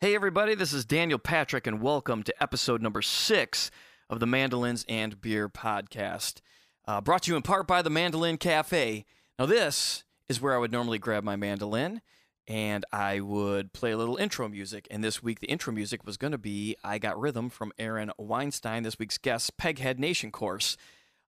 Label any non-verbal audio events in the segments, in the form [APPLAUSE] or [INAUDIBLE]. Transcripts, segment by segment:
Hey, everybody, this is Daniel Patrick, and welcome to episode number six of the Mandolins and Beer podcast. Uh, brought to you in part by the Mandolin Cafe. Now, this is where I would normally grab my mandolin and I would play a little intro music. And this week, the intro music was going to be I Got Rhythm from Aaron Weinstein, this week's guest, Peghead Nation course.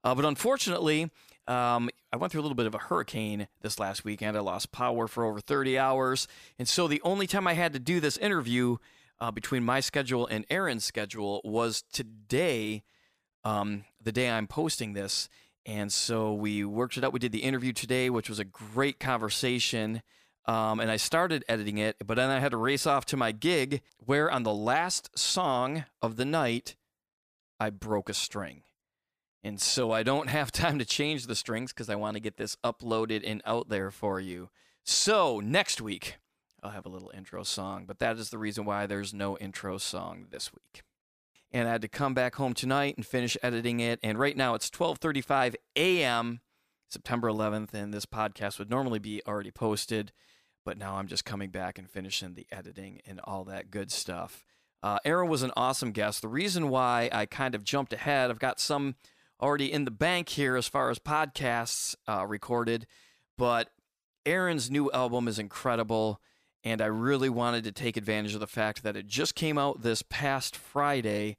Uh, but unfortunately, um, I went through a little bit of a hurricane this last weekend. I lost power for over 30 hours. And so the only time I had to do this interview uh, between my schedule and Aaron's schedule was today, um, the day I'm posting this. And so we worked it out. We did the interview today, which was a great conversation. Um, and I started editing it, but then I had to race off to my gig where on the last song of the night, I broke a string. And so I don't [LAUGHS] have time to change the strings because I want to get this uploaded and out there for you. So next week, I'll have a little intro song, but that is the reason why there's no intro song this week. And I had to come back home tonight and finish editing it. And right now it's 12:35 a.m. September 11th, and this podcast would normally be already posted, but now I'm just coming back and finishing the editing and all that good stuff. Uh, Aaron was an awesome guest. The reason why I kind of jumped ahead, I've got some already in the bank here as far as podcasts uh, recorded, but Aaron's new album is incredible, and I really wanted to take advantage of the fact that it just came out this past Friday,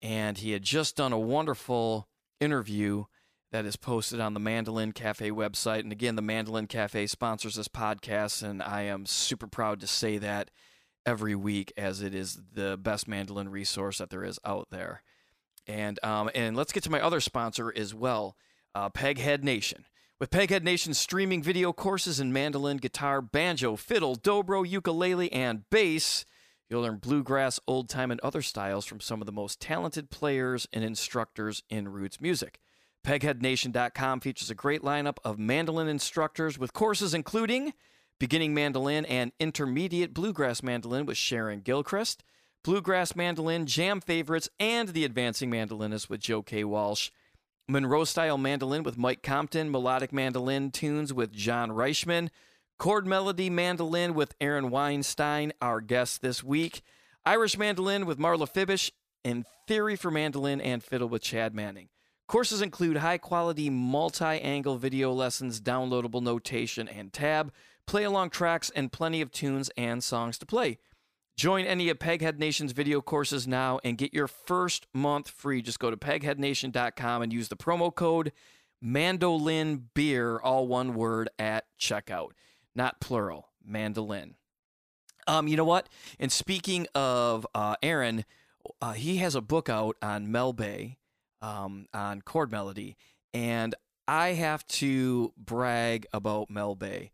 and he had just done a wonderful interview that is posted on the Mandolin Cafe website. And again, the Mandolin Cafe sponsors this podcast, and I am super proud to say that every week as it is the best mandolin resource that there is out there. And um, and let's get to my other sponsor as well, uh, Peghead Nation. With Peghead Nation's streaming video courses in mandolin, guitar, banjo, fiddle, dobro, ukulele, and bass, you'll learn bluegrass, old time, and other styles from some of the most talented players and instructors in roots music. PegheadNation.com features a great lineup of mandolin instructors with courses including beginning mandolin and intermediate bluegrass mandolin with Sharon Gilchrist Bluegrass Mandolin, Jam Favorites, and The Advancing Mandolinist with Joe K. Walsh. Monroe Style Mandolin with Mike Compton, Melodic Mandolin Tunes with John Reichman, Chord Melody Mandolin with Aaron Weinstein, our guest this week, Irish Mandolin with Marla Fibish, and Theory for Mandolin and Fiddle with Chad Manning. Courses include high quality multi angle video lessons, downloadable notation and tab, play along tracks, and plenty of tunes and songs to play. Join any of Peghead Nation's video courses now and get your first month free. Just go to pegheadnation.com and use the promo code mandolin beer, all one word, at checkout. Not plural, mandolin. Um, you know what? And speaking of uh, Aaron, uh, he has a book out on Mel Bay, um, on chord melody, and I have to brag about Mel Bay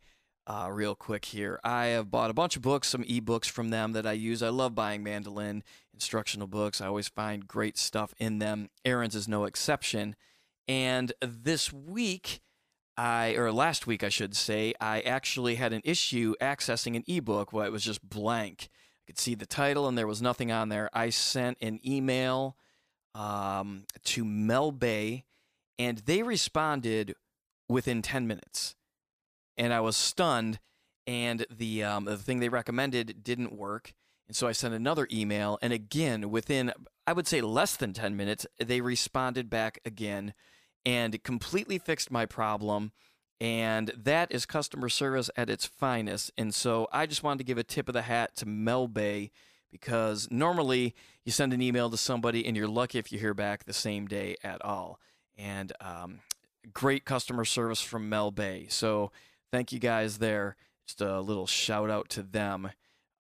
uh, real quick here. I have bought a bunch of books, some ebooks from them that I use. I love buying mandolin instructional books. I always find great stuff in them. Aaron's is no exception. And this week, I or last week I should say, I actually had an issue accessing an ebook where it was just blank. I could see the title and there was nothing on there. I sent an email um, to Mel Bay, and they responded within 10 minutes and I was stunned. And the um, the thing they recommended didn't work, and so I sent another email. And again, within I would say less than ten minutes, they responded back again, and completely fixed my problem. And that is customer service at its finest. And so I just wanted to give a tip of the hat to Mel Bay because normally you send an email to somebody and you're lucky if you hear back the same day at all. And um, great customer service from Mel Bay. So thank you guys there. Just a little shout out to them.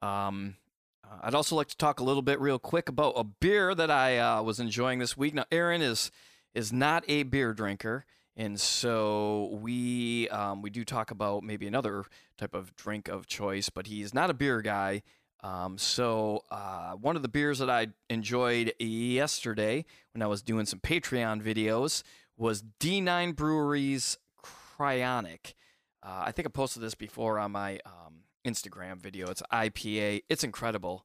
Um, uh, I'd also like to talk a little bit, real quick, about a beer that I uh, was enjoying this week. Now, Aaron is is not a beer drinker, and so we um, we do talk about maybe another type of drink of choice, but he's not a beer guy. Um, so uh, one of the beers that I enjoyed yesterday when I was doing some Patreon videos was D9 Brewery's Cryonic. Uh, I think I posted this before on my um, Instagram video. It's IPA. It's incredible.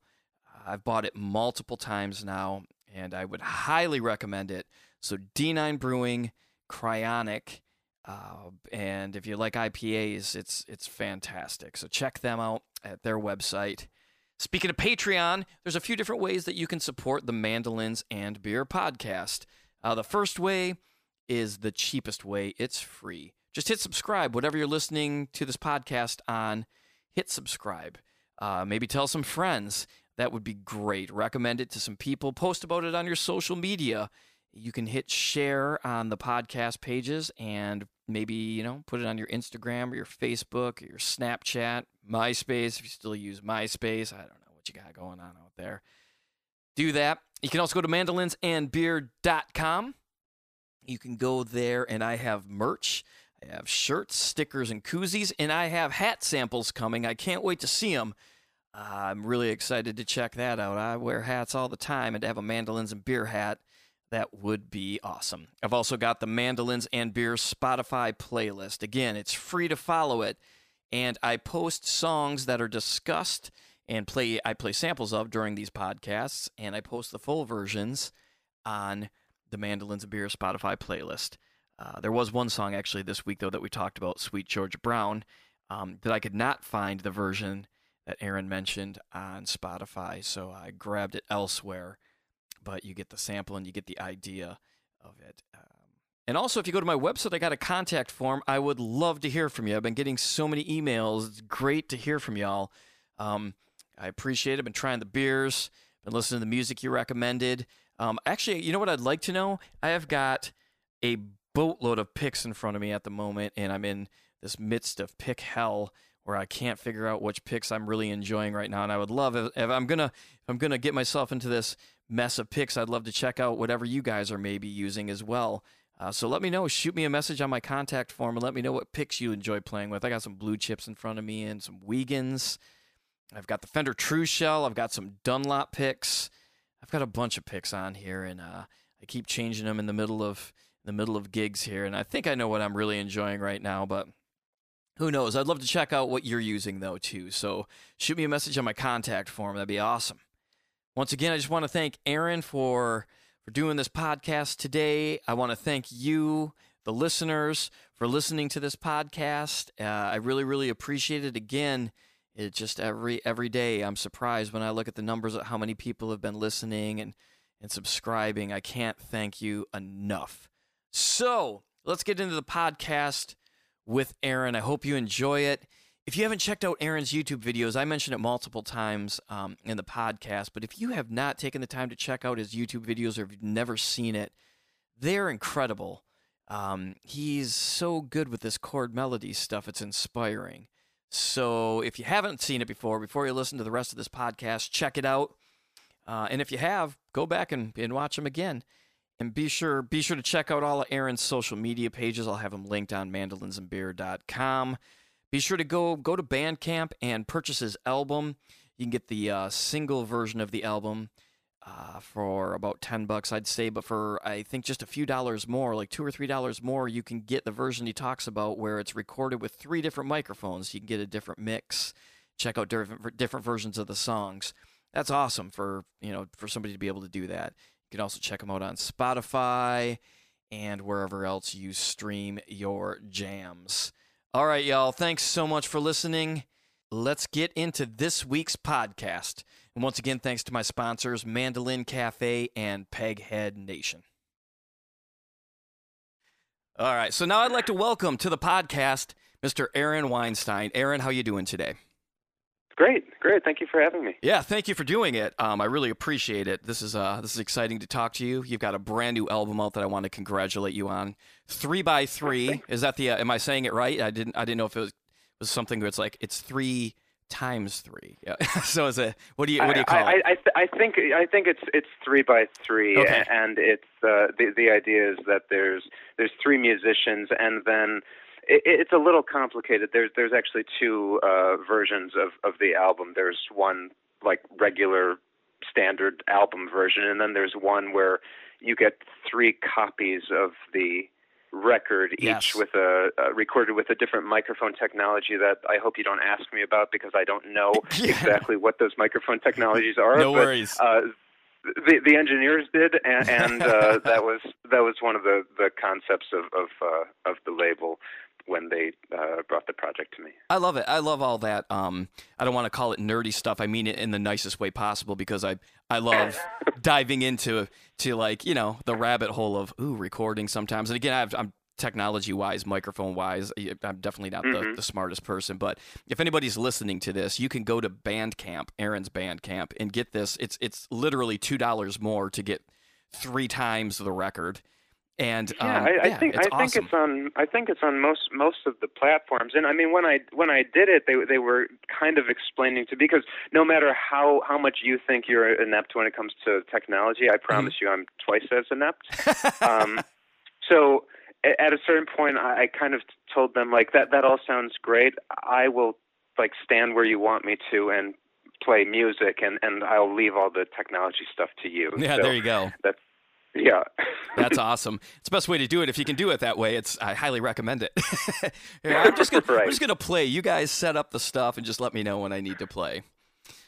I've bought it multiple times now, and I would highly recommend it. So D9 Brewing, Cryonic, uh, and if you like IPAs, it's it's fantastic. So check them out at their website. Speaking of Patreon, there's a few different ways that you can support the Mandolins and Beer podcast. Uh, the first way is the cheapest way it's free. Just hit subscribe, whatever you're listening to this podcast on, hit subscribe. Uh, maybe tell some friends. That would be great. Recommend it to some people. Post about it on your social media. You can hit share on the podcast pages and maybe, you know, put it on your Instagram or your Facebook or your Snapchat, MySpace, if you still use MySpace. I don't know what you got going on out there. Do that. You can also go to mandolinsandbeer.com. You can go there, and I have merch. I have shirts, stickers, and koozies, and I have hat samples coming. I can't wait to see them. Uh, I'm really excited to check that out. I wear hats all the time, and to have a mandolins and beer hat, that would be awesome. I've also got the mandolins and beer Spotify playlist. Again, it's free to follow it, and I post songs that are discussed and play. I play samples of during these podcasts, and I post the full versions on the mandolins and beer Spotify playlist. Uh, there was one song actually this week though that we talked about, "Sweet Georgia Brown," um, that I could not find the version that Aaron mentioned on Spotify, so I grabbed it elsewhere. But you get the sample and you get the idea of it. Um, and also, if you go to my website, I got a contact form. I would love to hear from you. I've been getting so many emails. It's great to hear from y'all. Um, I appreciate it. I've been trying the beers, been listening to the music you recommended. Um, actually, you know what I'd like to know? I have got a boatload of picks in front of me at the moment, and I'm in this midst of pick hell where I can't figure out which picks I'm really enjoying right now. And I would love if, if I'm gonna if I'm gonna get myself into this mess of picks, I'd love to check out whatever you guys are maybe using as well. Uh, so let me know. Shoot me a message on my contact form and let me know what picks you enjoy playing with. I got some blue chips in front of me and some Wegens. I've got the Fender True Shell. I've got some Dunlop picks. I've got a bunch of picks on here, and uh, I keep changing them in the middle of the middle of gigs here. And I think I know what I'm really enjoying right now, but who knows? I'd love to check out what you're using though too. So shoot me a message on my contact form. That'd be awesome. Once again, I just want to thank Aaron for for doing this podcast today. I want to thank you, the listeners, for listening to this podcast. Uh, I really, really appreciate it. Again, it just every every day I'm surprised when I look at the numbers of how many people have been listening and and subscribing. I can't thank you enough. So let's get into the podcast with Aaron. I hope you enjoy it. If you haven't checked out Aaron's YouTube videos, I mentioned it multiple times um, in the podcast, but if you have not taken the time to check out his YouTube videos or if you've never seen it, they're incredible. Um, he's so good with this chord melody stuff, it's inspiring. So if you haven't seen it before, before you listen to the rest of this podcast, check it out. Uh, and if you have, go back and, and watch them again. And be sure be sure to check out all of Aaron's social media pages. I'll have them linked on mandolinsandbeer.com. Be sure to go go to Bandcamp and purchase his album. You can get the uh, single version of the album uh, for about ten bucks, I'd say. But for I think just a few dollars more, like two or three dollars more, you can get the version he talks about, where it's recorded with three different microphones. You can get a different mix. Check out different different versions of the songs. That's awesome for you know for somebody to be able to do that. You can also check them out on Spotify and wherever else you stream your jams. All right, y'all. Thanks so much for listening. Let's get into this week's podcast. And once again, thanks to my sponsors, Mandolin Cafe and Peghead Nation. All right, so now I'd like to welcome to the podcast Mr. Aaron Weinstein. Aaron, how you doing today? Great, great. Thank you for having me. Yeah, thank you for doing it. Um, I really appreciate it. This is uh, this is exciting to talk to you. You've got a brand new album out that I want to congratulate you on. Three by three. Is that the? Uh, am I saying it right? I didn't. I didn't know if it was was something where it's like it's three times three. [LAUGHS] Yeah. so is it? What do you what do you call I, it? I, I, th- I think I think it's it's three by three, Okay. and it's uh, the the idea is that there's there's three musicians, and then it, it's a little complicated. There's there's actually two uh, versions of of the album. There's one like regular standard album version, and then there's one where you get three copies of the record each Yes. with a uh, recorded with a different microphone technology that I hope you don't ask me about because I don't know [LAUGHS] Yeah. exactly what those microphone technologies are. No but, worries. Uh, the the engineers did, and, and uh, [LAUGHS] that was that was one of the, the concepts of of, uh, of the label. when they uh, brought the project to me. I love it. I love all that. Um, I don't want to call it nerdy stuff. I mean it in the nicest way possible because I I love [LAUGHS] diving into to like you know the rabbit hole of ooh recording sometimes. And again, i am technology wise, microphone wise, I'm definitely not mm-hmm. the, the, smartest person. But if anybody's listening to this, you can go to Bandcamp, Aaron's Bandcamp, and get this. It's it's literally two dollars more to get three times the record. And yeah, um, I, I yeah, think I think it's on I think it's on most most of the platforms. And I mean, when I when I did it, they they were kind of explaining to because no matter how how much you think you're inept when it comes to technology, I promise mm-hmm. you, I'm twice as inept. [LAUGHS] um, so at a certain point, I, I kind of told them like that that all sounds great. I will like stand where you want me to and play music and and I'll leave all the technology stuff to you. Yeah, so there you go. That's yeah. [LAUGHS] That's awesome. It's the best way to do it. If you can do it that way, it's I highly recommend it. [LAUGHS] I'm just gonna right. I'm just gonna play. You guys set up the stuff and just let me know when I need to play.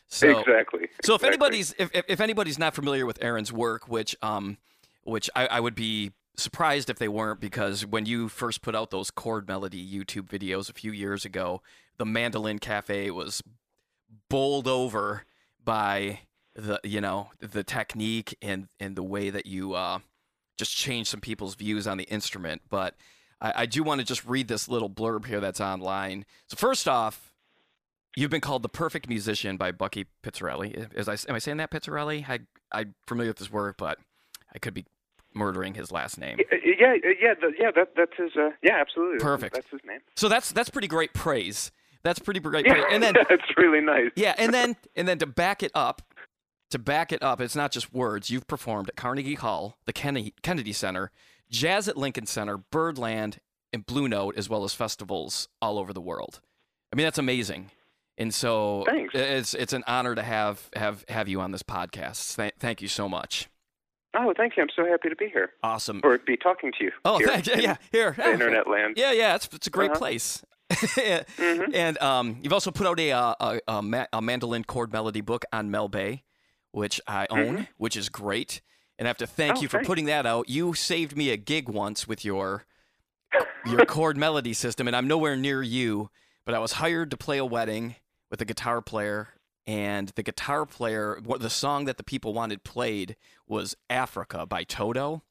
So, exactly. So if anybody's if, if anybody's not familiar with Aaron's work, which um which I, I would be surprised if they weren't because when you first put out those chord melody YouTube videos a few years ago, the Mandolin Cafe was bowled over by the you know the technique and and the way that you uh, just change some people's views on the instrument. But I, I do want to just read this little blurb here that's online. So first off, you've been called the perfect musician by Bucky Pizzarelli. Is I am I saying that Pizzarelli? I I'm familiar with this work, but I could be murdering his last name. Yeah, yeah, yeah. That that's his. Uh, yeah, absolutely. Perfect. That's his name. So that's that's pretty great praise. That's pretty great. Yeah, praise. And then [LAUGHS] it's really nice. Yeah, and then and then to back it up, to back it up, it's not just words. You've performed at Carnegie Hall, the Kennedy, Kennedy Center, Jazz at Lincoln Center, Birdland, and Blue Note, as well as festivals all over the world. I mean, that's amazing. And so Thanks. it's it's an honor to have have have you on this podcast. Th- thank you so much. Oh, thank you. I'm so happy to be here. Awesome. Or be talking to you. Oh, thank you. Yeah, here. The internet land. Yeah, yeah. It's, it's a great uh-huh. place. [LAUGHS] mm-hmm. And um, you've also put out a, uh, a, a, ma- a, mandolin chord melody book on Mel Bay, which I own, mm-hmm. which is great. And I have to thank oh, you for thanks. putting that out. You saved me a gig once with your your [LAUGHS] chord melody system, and I'm nowhere near you, but I was hired to play a wedding with a guitar player and the guitar player, the song that the people wanted played was Africa by Toto.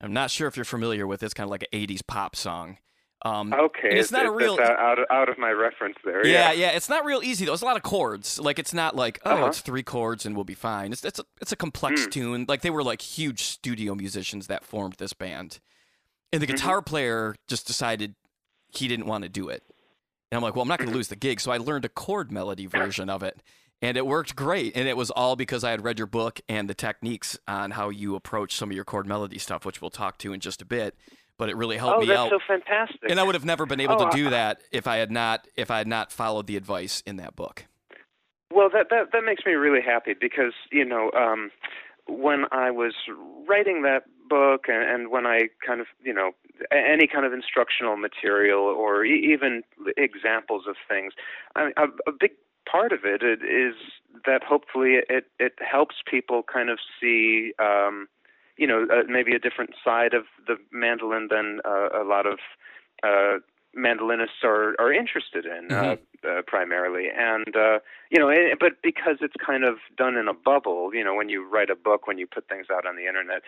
I'm not sure if you're familiar with it. It's kind of like an 80s pop song. Um, okay, it's, not a real out of, out of my reference there. Yeah, yeah, yeah, It's not real easy though. It's a lot of chords. Like it's not like oh, uh-huh. it's three chords and we'll be fine. It's it's a it's a complex mm. tune. Like they were like huge studio musicians that formed this band, and the mm-hmm. guitar player just decided he didn't want to do it. And I'm like, well, I'm not going to lose the gig. So I learned a chord melody version of it. And it worked great. And it was all because I had read your book and the techniques on how you approach some of your chord melody stuff, which we'll talk to in just a bit. But it really helped oh, me that's out. so fantastic. And I would have never been able oh, to do I, that if I had not if I had not followed the advice in that book. Well, that that that makes me really happy because you know um, when I was writing that book and, and when I kind of you know any kind of instructional material or even examples of things, I, a, a big part of it is that hopefully it it helps people kind of see um, you know uh, maybe a different side of the mandolin than uh, a lot of uh, mandolinists are are interested in mm-hmm. uh, uh, primarily, and uh, you know, it, but because it's kind of done in a bubble, you know, when you write a book, when you put things out on the internet,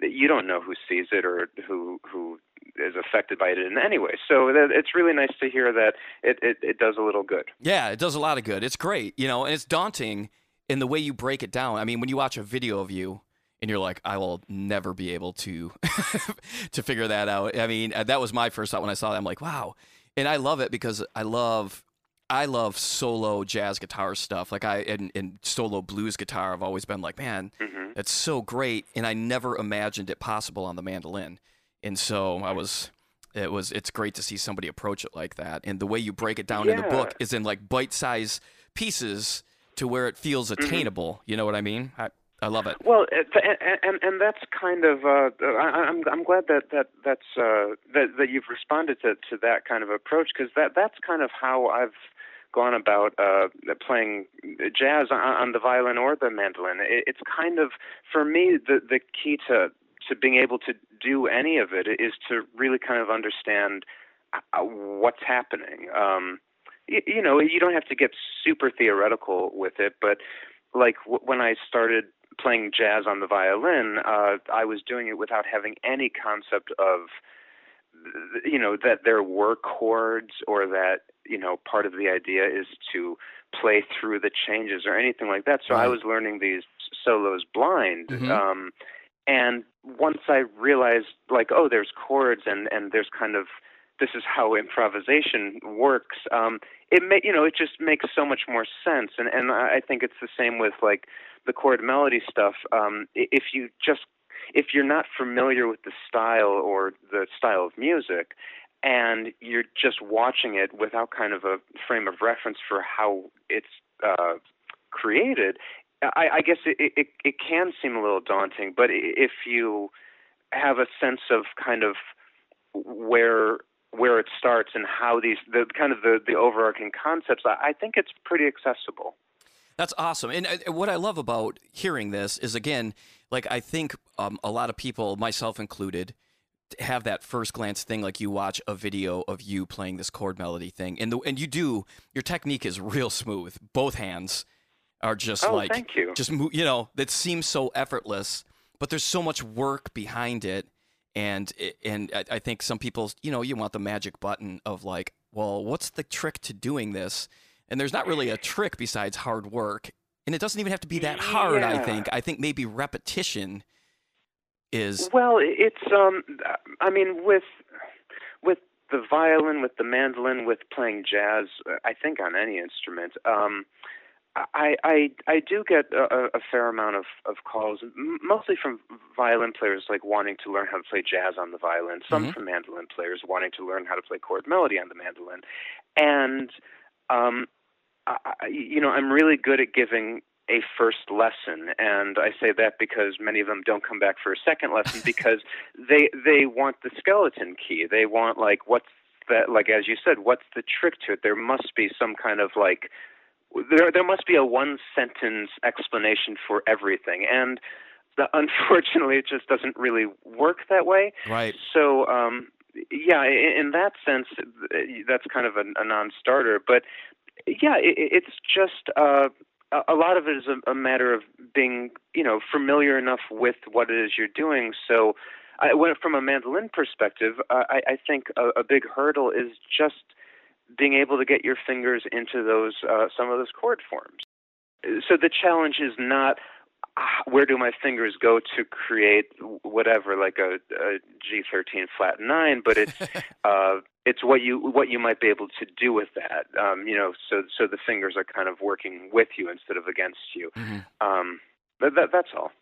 you don't know who sees it or who who is affected by it in any way. So that, it's really nice to hear that it, it it does a little good. Yeah, it does a lot of good. It's great, you know, and it's daunting in the way you break it down. I mean, when you watch a video of you and you're like, I will never be able to [LAUGHS] to figure that out. I mean, that was my first thought when I saw that. I'm like, wow, and I love it because I love I love solo jazz guitar stuff. Like I and, and solo blues guitar, I've always been like, man, mm-hmm. that's so great, and I never imagined it possible on the mandolin. And so I was it was it's great to see somebody approach it like that and the way you break it down yeah. in the book is in like bite-sized pieces to where it feels Mm-hmm. attainable you know what i mean I, I love it. Well, and, and and that's kind of uh, I, I'm I'm glad that that that's uh, that that you've responded to to that kind of approach because that that's kind of how I've gone about uh, playing jazz on, on the violin or the mandolin. It, it's kind of for me the the key to to being able to do any of it is to really kind of understand uh, what's happening. Um, you, you know, you don't have to get super theoretical with it, but like w- when I started playing jazz on the violin, uh, I was doing it without having any concept of, you know, that there were chords or that you know part of the idea is to play through the changes or anything like that. So right. I was learning these solos blind. Mm-hmm. Um, and once I realized, like, oh, there's chords and and there's kind of this is how improvisation works. Um, it may, you know, it just makes so much more sense. And and I think it's the same with like the chord melody stuff. Um, if you just if you're not familiar with the style or the style of music, and you're just watching it without kind of a frame of reference for how it's uh, created, I, I guess it, it it can seem a little daunting. But if you have a sense of kind of where where it starts and how these the kind of the the overarching concepts, I, I think it's pretty accessible. That's awesome. And uh, what I love about hearing this is again, like I think um, a lot of people, myself included, have that first glance thing like you watch a video of you playing this chord melody thing and the and you do your technique is real smooth both hands are just oh, like thank you. just you know that seems so effortless but there's so much work behind it and and I think some people you know you want the magic button of like well what's the trick to doing this? And there's not really a trick besides hard work. And it doesn't even have to be that hard yeah. i think. I think maybe repetition is well it's um i mean with with the violin with the mandolin with playing jazz i think on any instrument um I, I I do get a, a fair amount of, of calls, mostly from violin players like wanting to learn how to play jazz on the violin. Some mm-hmm. from mandolin players wanting to learn how to play chord melody on the mandolin, and um, I, you know I'm really good at giving a first lesson and i say that because many of them don't come back for a second lesson [LAUGHS] because they they want the skeleton key they want like what's that like as you said what's the trick to it there must be some kind of like there there must be a one sentence explanation for everything and the, [LAUGHS] unfortunately it just doesn't really work that way right so um yeah in, in that sense that's kind of a, a non-starter but yeah it, it's just uh a lot of it is a, a matter of being, you know, familiar enough with what it is you're doing. So, I, when, from a mandolin perspective, I, I think a, a big hurdle is just being able to get your fingers into those uh, some of those chord forms. So the challenge is not ah, where do my fingers go to create whatever like a a G13 flat 9 but it's [LAUGHS] uh it's what you what you might be able to do with that um you know so so the fingers are kind of working with you instead of against you mm-hmm. um that, that, that's all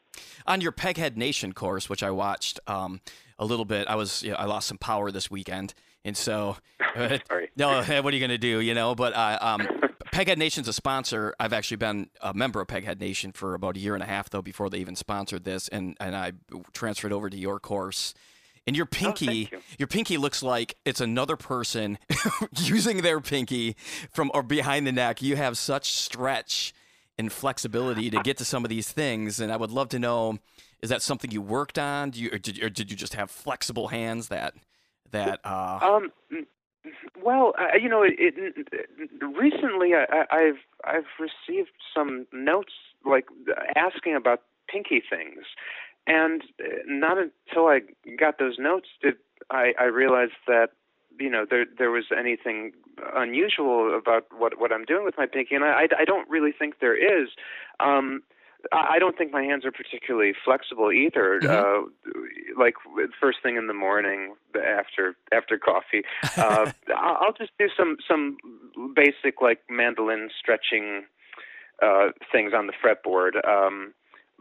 on your Peghead Nation course which I watched um a little bit I was you know, I lost some power this weekend and so, [LAUGHS] uh, no, what are you going to do? You know, but uh, um, Peghead Nation's a sponsor. I've actually been a member of Peghead Nation for about a year and a half, though, before they even sponsored this, and and I transferred over to your course. And your pinky, oh, you. your pinky looks like it's another person [LAUGHS] using their pinky from or behind the neck. You have such stretch and flexibility to get to some of these things, and I would love to know: is that something you worked on? Do you, or did, or did you just have flexible hands that? That? Uh... Um, well, uh, you know, it, it, recently I, I've I've received some notes like asking about pinky things, and uh, not until I got those notes did I, I realize that you know there there was anything unusual about what what I'm doing with my pinky, and I I, I don't really think there is. Um, I don't think my hands are particularly flexible either. Mm-hmm. Uh, like first thing in the morning after after coffee, [LAUGHS] uh, I'll just do some some basic like mandolin stretching uh, things on the fretboard. Um,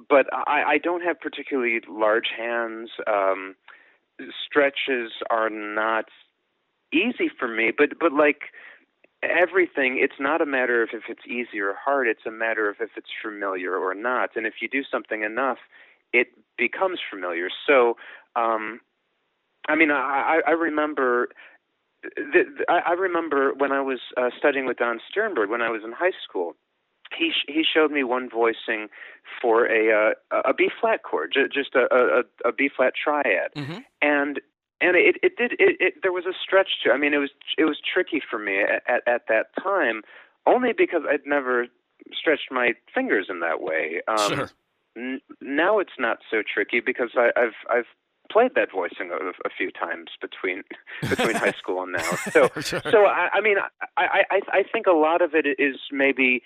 but I, I don't have particularly large hands. Um, stretches are not easy for me, but but like everything it's not a matter of if it's easy or hard it's a matter of if it's familiar or not and if you do something enough it becomes familiar so um i mean i i remember the, the, I remember when I was uh, studying with Don Sternberg when I was in high school. He sh- he showed me one voicing for a uh, a B flat chord, j- just a, a a B flat triad, mm-hmm. and and it it did it, it there was a stretch to. I mean, it was it was tricky for me at at, at that time, only because I'd never stretched my fingers in that way. Um, sure. N- now it's not so tricky because I, I've I've played that voicing a, a few times between [LAUGHS] between high school and now. So [LAUGHS] Sure. so I, I mean I, I I think a lot of it is maybe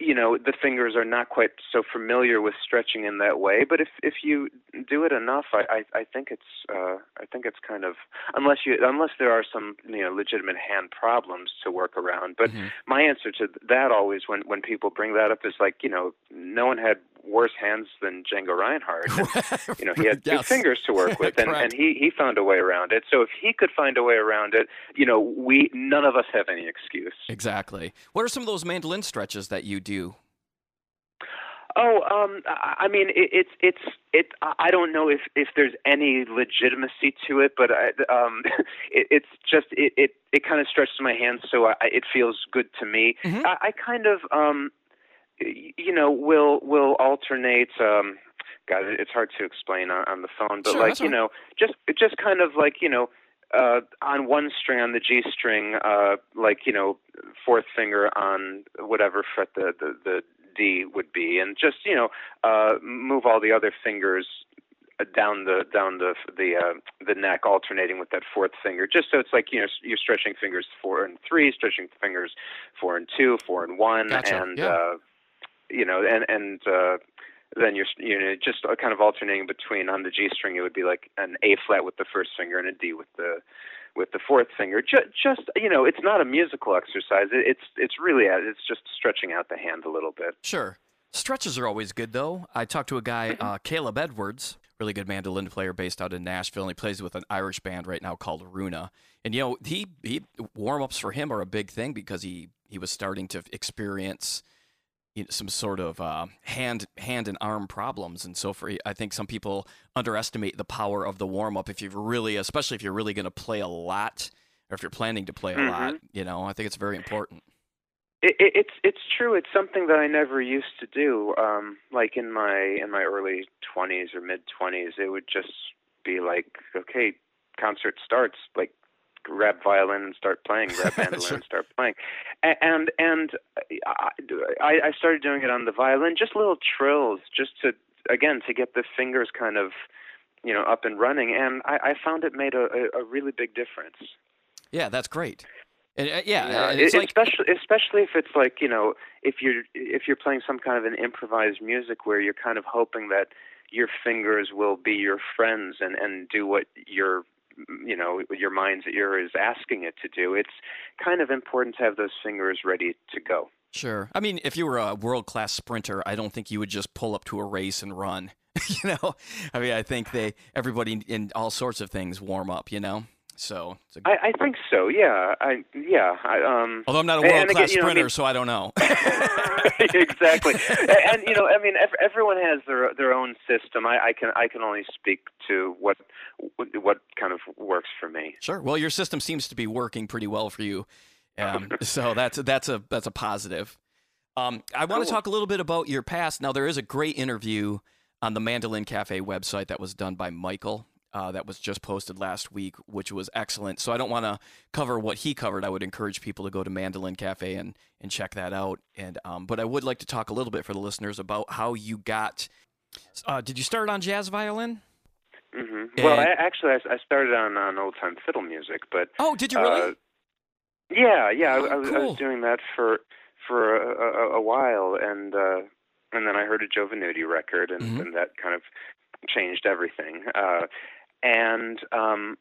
you know the fingers are not quite so familiar with stretching in that way but if if you do it enough i i, I think it's uh i think it's kind of unless you unless there are some you know legitimate hand problems to work around but Mhm. my answer to that always when when people bring that up is like you know no one had worse hands than Django Reinhardt. [LAUGHS] And, you know he had two fingers to work [LAUGHS] with and and he he found a way around it. So if he could find a way around it you know we none of us have any excuse. Exactly. What are some of those mandolin stretches that you do? Oh, um, I I mean, it, it's it's it. I don't know if if there's any legitimacy to it, but I, um, [LAUGHS] it, it's just it it, it kind of stretches my hands, so I, it feels good to me. Mhm. I, I kind of um, you know, will will alternate. Um, God, it's hard to explain on, on the phone, but Sure, like you know, just just kind of like you know. Uh, on one string on the G string, uh, like you know, fourth finger on whatever fret the, the the D would be, and just you know, uh, move all the other fingers uh, down the down the the uh, the neck, alternating with that fourth finger, just so it's like you know you're stretching fingers four and three, stretching fingers four and two, four and one, Gotcha, and yeah. uh, you know, and and uh, then you're you know just kind of alternating between on the G string, it would be like an A flat with the first finger and a D with the with the fourth finger. Just, just you know, it's not a musical exercise. It, it's it's really uh, it's just stretching out the hand a little bit. Sure. Stretches are always good, though. I talked to a guy, uh, Caleb Edwards, really good mandolin player based out in Nashville, and he plays with an Irish band right now called Runa. And you know, he he warm ups for him are a big thing because he he was starting to experience you know, some sort of uh, hand hand and arm problems, and so for I think some people underestimate the power of the warm up if you're really, especially if you're really going to play a lot, or if you're planning to play a Mhm. lot. You know, I think it's very important. It, it, it's it's true. It's something that I never used to do. Um, like in my in my early twenties or mid twenties, it would just be like, okay, concert starts. Like, grab violin and start playing. Grab [LAUGHS] mandolin Sure. and start playing. And and I, I started doing it on the violin, just little trills, just to again to get the fingers kind of you know up and running. And I, I found it made a, a, a really big difference. Yeah, that's great. And uh, yeah, Yeah, and it- like especially especially if it's like you know if you're if you're playing some kind of an improvised music where you're kind of hoping that your fingers will be your friends and and do what your you know your mind's ear is asking it to do. It's kind of important to have those fingers ready to go. Sure. I mean, if you were a world class sprinter, I don't think you would just pull up to a race and run. [LAUGHS] you know, I mean, I think they everybody in all sorts of things warm up. You know, so. It's a, I, I think so. Yeah. I yeah. I, um. although I'm not a world class you know, I sprinter, mean- so I don't know. [LAUGHS] exactly, and you know, I mean, ev- everyone has their their own system. I, I can I can only speak to what what kind of works for me. Sure. Well, your system seems to be working pretty well for you, um, [LAUGHS] so that's that's a that's a positive. Um, I want to Cool. talk a little bit about your past. Now, there is a great interview on the Mandolin Cafe website that was done by Michael. Uh, that was just posted last week, which was excellent. So I don't want to cover what he covered. I would encourage people to go to Mandolin Cafe and and check that out. And um, but I would like to talk a little bit for the listeners about how you got. Uh, did you start on jazz violin? hmm Well, I, actually, I, I started on on old time fiddle music, but Oh, did you really? uh, yeah, yeah, I, Oh, I, was, I was doing that for for a, a, a while, and uh, and then I heard a Joe Venuti record, and, Mhm. and that kind of changed everything. Uh, and um,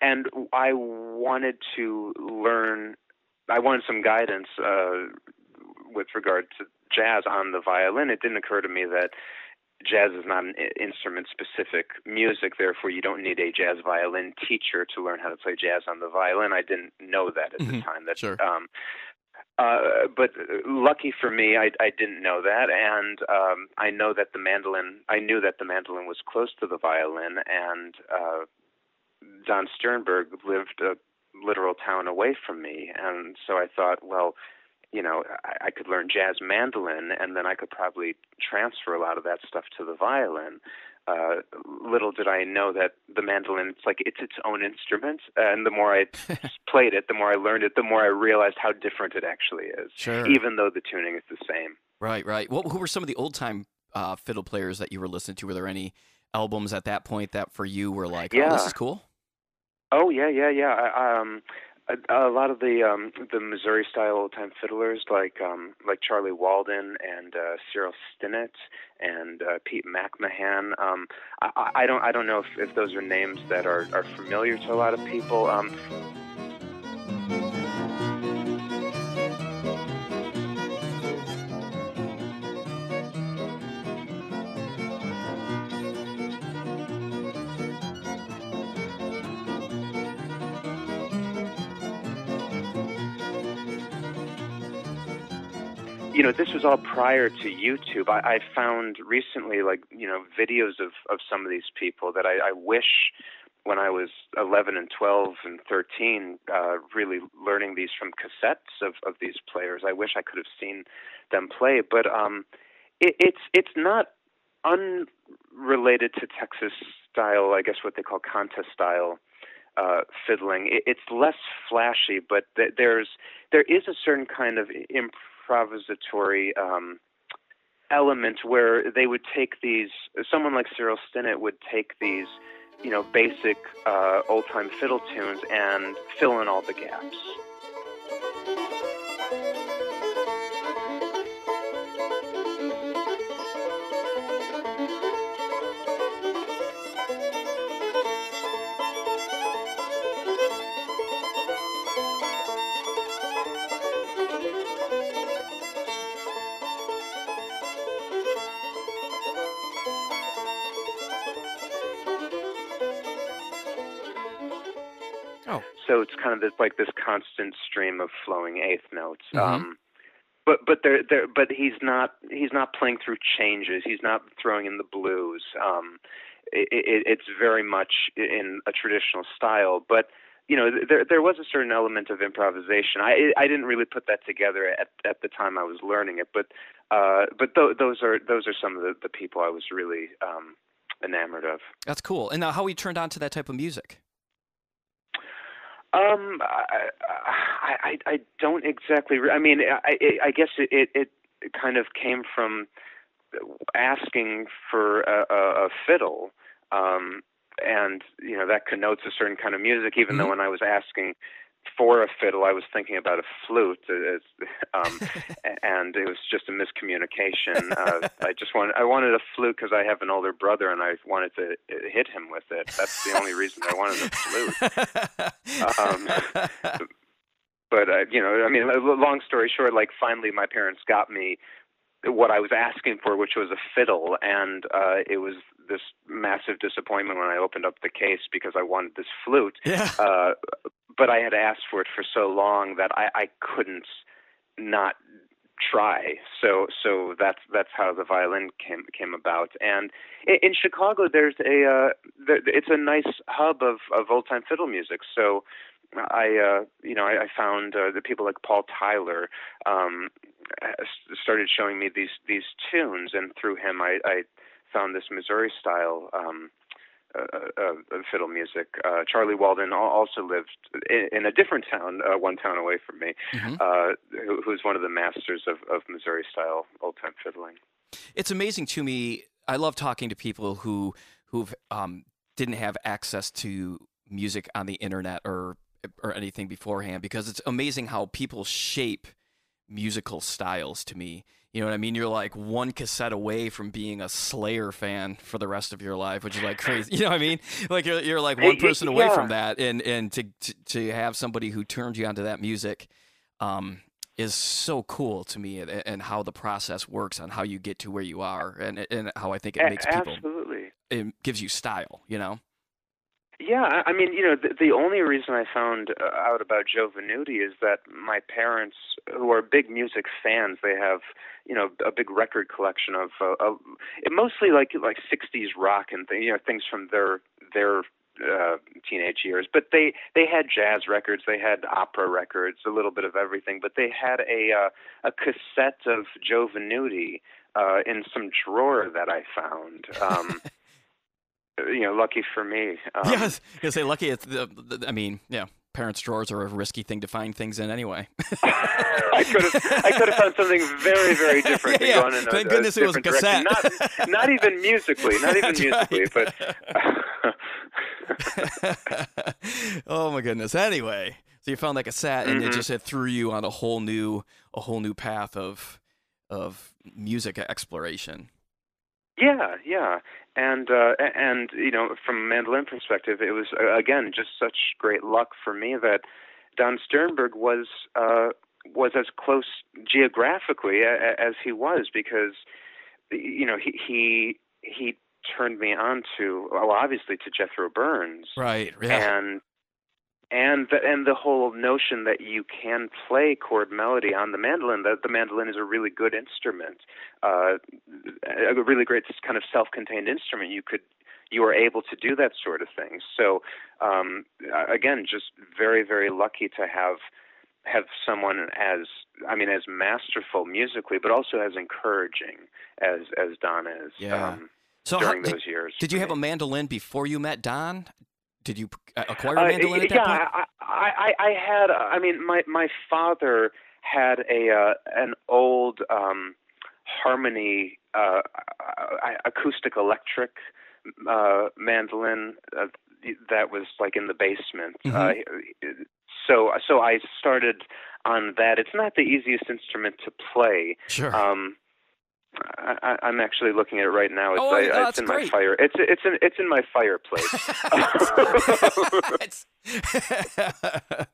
and I wanted to learn. I wanted some guidance uh, with regard to jazz on the violin. It didn't occur to me that jazz is not an instrument specific music therefore you don't need a jazz violin teacher to learn how to play jazz on the violin i didn't know that at the Mhm, time that sure. um uh but lucky for me i i didn't know that. And um i know that the mandolin i knew that the mandolin was close to the violin. And uh don sternberg lived a literal town away from me. And so i thought well you know, I, I could learn jazz mandolin, and then I could probably transfer a lot of that stuff to the violin. Uh, little did I know that the mandolin, it's like it's its own instrument, and the more I [LAUGHS] played it, the more I learned it, the more I realized how different it actually is. Sure. Even though the tuning is the same. Right, right. What, who were some of the old time uh, fiddle players that you were listening to? Were there any albums at that point that for you were like, yeah. oh, this is cool? Oh yeah, yeah, yeah. I, um, a, a lot of the um, the Missouri style old time fiddlers like um, like Charlie Walden and uh, Cyril Stinnett and uh, Pete McMahan. Um, I, I don't I don't know if, if those are names that are, are familiar to a lot of people. Um, you know, this was all prior to YouTube. I, I found recently, like, you know, videos of, of some of these people that I, I wish when I was 11 and 12 and 13, uh, really learning these from cassettes of, of these players. I wish I could have seen them play, but um, it, it's it's not unrelated to Texas style. I guess what they call contest style uh, fiddling. It, it's less flashy, but th- there's there is a certain kind of imp- improvisatory um, element where they would take these. Someone like Cyril Stinnett would take these, you know, basic uh, old time fiddle tunes and fill in all the gaps. So it's kind of this like this constant stream of flowing eighth notes. Mhm. Um, but but there there but he's not he's not playing through changes. He's not throwing in the blues. Um, it, it, it's very much in a traditional style, but you know there there was a certain element of improvisation. I I didn't really put that together at at the time I was learning it, but uh, but th- those are those are some of the, the people I was really um, enamored of. That's cool. And now, how we turned on to that type of music? Um, I, I, I I don't exactly. Re- I mean, I, I guess it, it, it kind of came from asking for a, a, a fiddle, um, and you know that connotes a certain kind of music. Even Mhm. though when I was asking for a fiddle, I was thinking about a flute, [LAUGHS] um, [LAUGHS] and it was just a miscommunication. Uh, I just wanted I wanted a flute because I have an older brother, and I wanted to uh, hit him with it. That's the only reason I wanted a flute. Um, [LAUGHS] but uh, you know, I mean, long story short, like finally, my parents got me what I was asking for, which was a fiddle, and uh, it was this massive disappointment when I opened up the case because I wanted this flute. yeah. Uh, but I had asked for it for so long that I, I couldn't not try. So so that's that's how the violin came came about. And in, in Chicago, there's a uh, there, it's a nice hub of of old time fiddle music. So I uh, you know I, I found uh, the people like Paul Tyler um, started showing me these these tunes, and through him I, I found this Missouri style. Um, uh, uh, uh, fiddle music. Uh, Charlie Walden also lived in, in a different town, uh, one town away from me, Mhm. uh, who, who's one of the masters of, of Missouri style old time fiddling. It's amazing to me. I love talking to people who who've um, didn't have access to music on the internet or or anything beforehand because it's amazing how people shape musical styles to me. You know what I mean? You're like one cassette away from being a Slayer fan for the rest of your life, which is like crazy. [LAUGHS] You know what I mean? Like you're, you're like one person away yeah. from that, and and to, to to have somebody who turns you onto that music, um, is so cool to me, and, and how the process works on how you get to where you are, and and how I think it makes people, Absolutely. it gives you style. You know? Yeah, I mean, you know, the, the only reason I found uh, out about Joe Venuti is that my parents, who are big music fans, they have, you know, a big record collection of, uh, mostly like like '60s rock and th- you know things from their their uh, teenage years. But they they had jazz records, they had opera records, a little bit of everything. But they had a uh, a cassette of Joe Venuti uh, in some drawer that I found. Um, [LAUGHS] you know, lucky for me. Um, yes, you say lucky. It's the, the, I mean, yeah, parents' drawers are a risky thing to find things in anyway. [LAUGHS] [LAUGHS] I could have I could have found something very very [LAUGHS] different. Yeah, yeah. in a, Thank a goodness it was a cassette. direction. Not not even musically, not even musically, but. oh my goodness. Anyway, so you found that cassette, and it Mhm. just it threw you on a whole new a whole new path of of music exploration. Yeah, yeah, and uh, and you know, from a mandolin perspective, it was uh, again just such great luck for me that Don Stiernberg was uh, was as close geographically a- a- as he was because you know he he he turned me on to well obviously to Jethro Burns Right. yeah. and and the, and the whole notion that you can play chord melody on the mandolin that the mandolin is a really good instrument uh, a really great kind of self-contained instrument you could you are able to do that sort of thing so um, again just very very lucky to have have someone as I mean as masterful musically but also as encouraging as as Don is Yeah. um, So how, during did, those years did you have a mandolin before you met Don? Did you uh, acquire Uh, a mandolin y- at that yeah, point? I, I, I had. I mean, my my father had a uh, an old um, harmony uh, uh, acoustic electric uh, mandolin uh, that was like in the basement. Mhm. Uh, so so I started on that. It's not the easiest instrument to play. Sure. Um, I, I- I'm actually looking at it right now. It's, Oh, I, yeah, it's in great. my fire. It's it's in it's in my fireplace. [LAUGHS] [LAUGHS]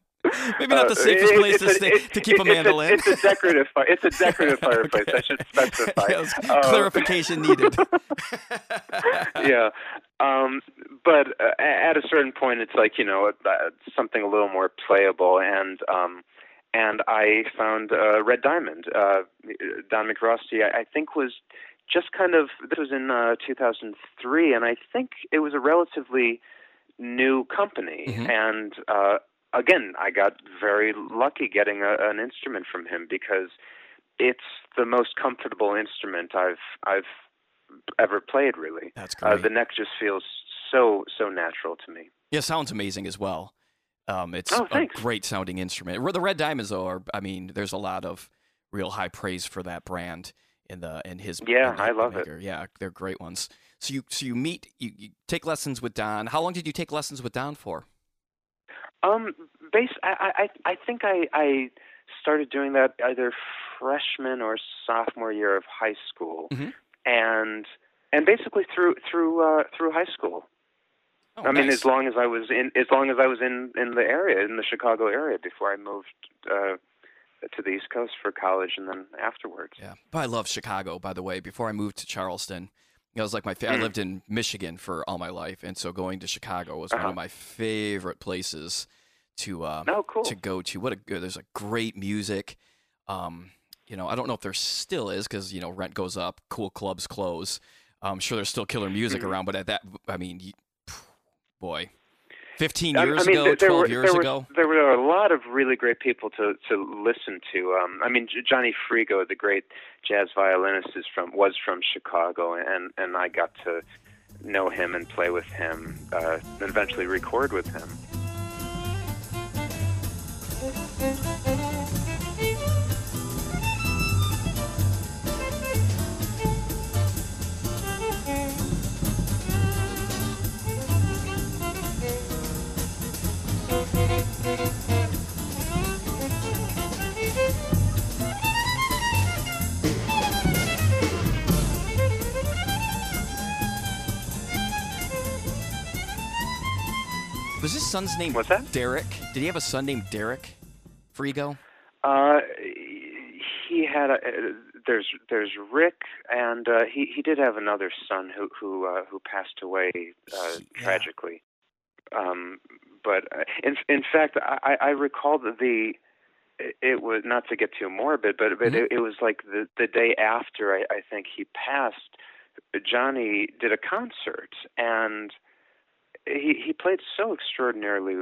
Maybe not the Uh, safest it- place to, a- stay, it- to keep a it's mandolin. It's a, decorative. fire. it's a decorative fireplace. I should [LAUGHS] specify. Yes, Uh, clarification needed. yeah, um, but uh, at a certain point, it's like you know uh, something a little more playable, and um, and I found uh, Red Diamond. Uh, Don MacRostie, I, I think, was just kind of this was in uh, 2003, and I think it was a relatively new company, Mhm. and uh, again, I got very lucky getting a, an instrument from him because it's the most comfortable instrument I've I've ever played. Really, That's great. uh, the neck just feels so so natural to me. yeah, sounds amazing as well. Um, it's Oh, a great sounding instrument. The Red Diamonds, though, are, I mean, there's a lot of real high praise for that brand in the in his. Yeah, in I love it. Yeah, they're great ones. So you so you meet you, you take lessons with Don. How long did you take lessons with Don for? Um, base. I I I think I I started doing that either freshman or sophomore year of high school, Mhm. and and basically through through uh, through high school. Oh, I mean, nice. as long as I was in, as long as I was in in the area, in the Chicago area, before I moved uh, to the East Coast for college, and then afterwards. Yeah, but I love Chicago. By the way, before I moved to Charleston, it was like my. Fa- I Mm. lived in Michigan for all my life, and so going to Chicago was one Uh-huh. of my favorite places to uh, Oh, cool. to go to. What a good! There's a great music. Um, you know, I don't know if there still is because you know rent goes up, cool clubs close. I'm sure there's still killer music Mhm. around, but at that, I mean, you, boy, 15 years I mean, ago, there, there 12 were, years there were, ago. there were a lot of really great people to to listen to. Um, I mean, Johnny Frigo, the great jazz violinist, is from was from Chicago, and and I got to know him and play with him, uh, and eventually record with him. Was his son's name What's that? Derek? Did he have a son named Derek Frigo? Uh, he had a. Uh, there's there's Rick, and uh, he he did have another son who who uh, who passed away uh, Yeah. tragically. Um, but uh, in in fact, I I recall that the it- was not to get too morbid, but but Mhm. it, it was like the the day after I, I think he passed. Johnny did a concert, and he he played so extraordinarily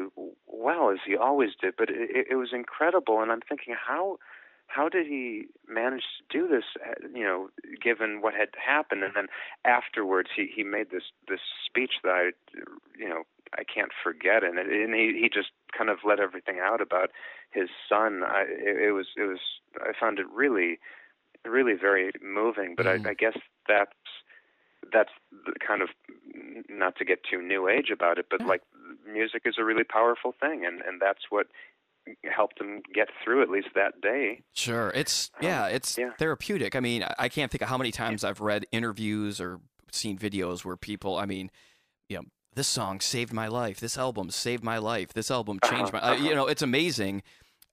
well as he always did, but it, it was incredible. And I'm thinking, how how did he manage to do this? uh, You know, given what had happened, and then afterwards, he he made this this speech that I, you know, I can't forget, and it, and he he just kind of let everything out about his son. I, it, it was it was I found it really really very moving. But Mhm. I, I guess that's that's the kind of not to get too new age about it, but Yeah. like music is a really powerful thing, and and that's what helped him get through at least that day. Sure. It's yeah, it's yeah. therapeutic. I mean, I- I can't think of how many times I've read interviews or seen videos where people, I mean, you know, this song saved my life. This album saved my life. This album changed my. Uh-huh, uh, you uh-huh. know, it's amazing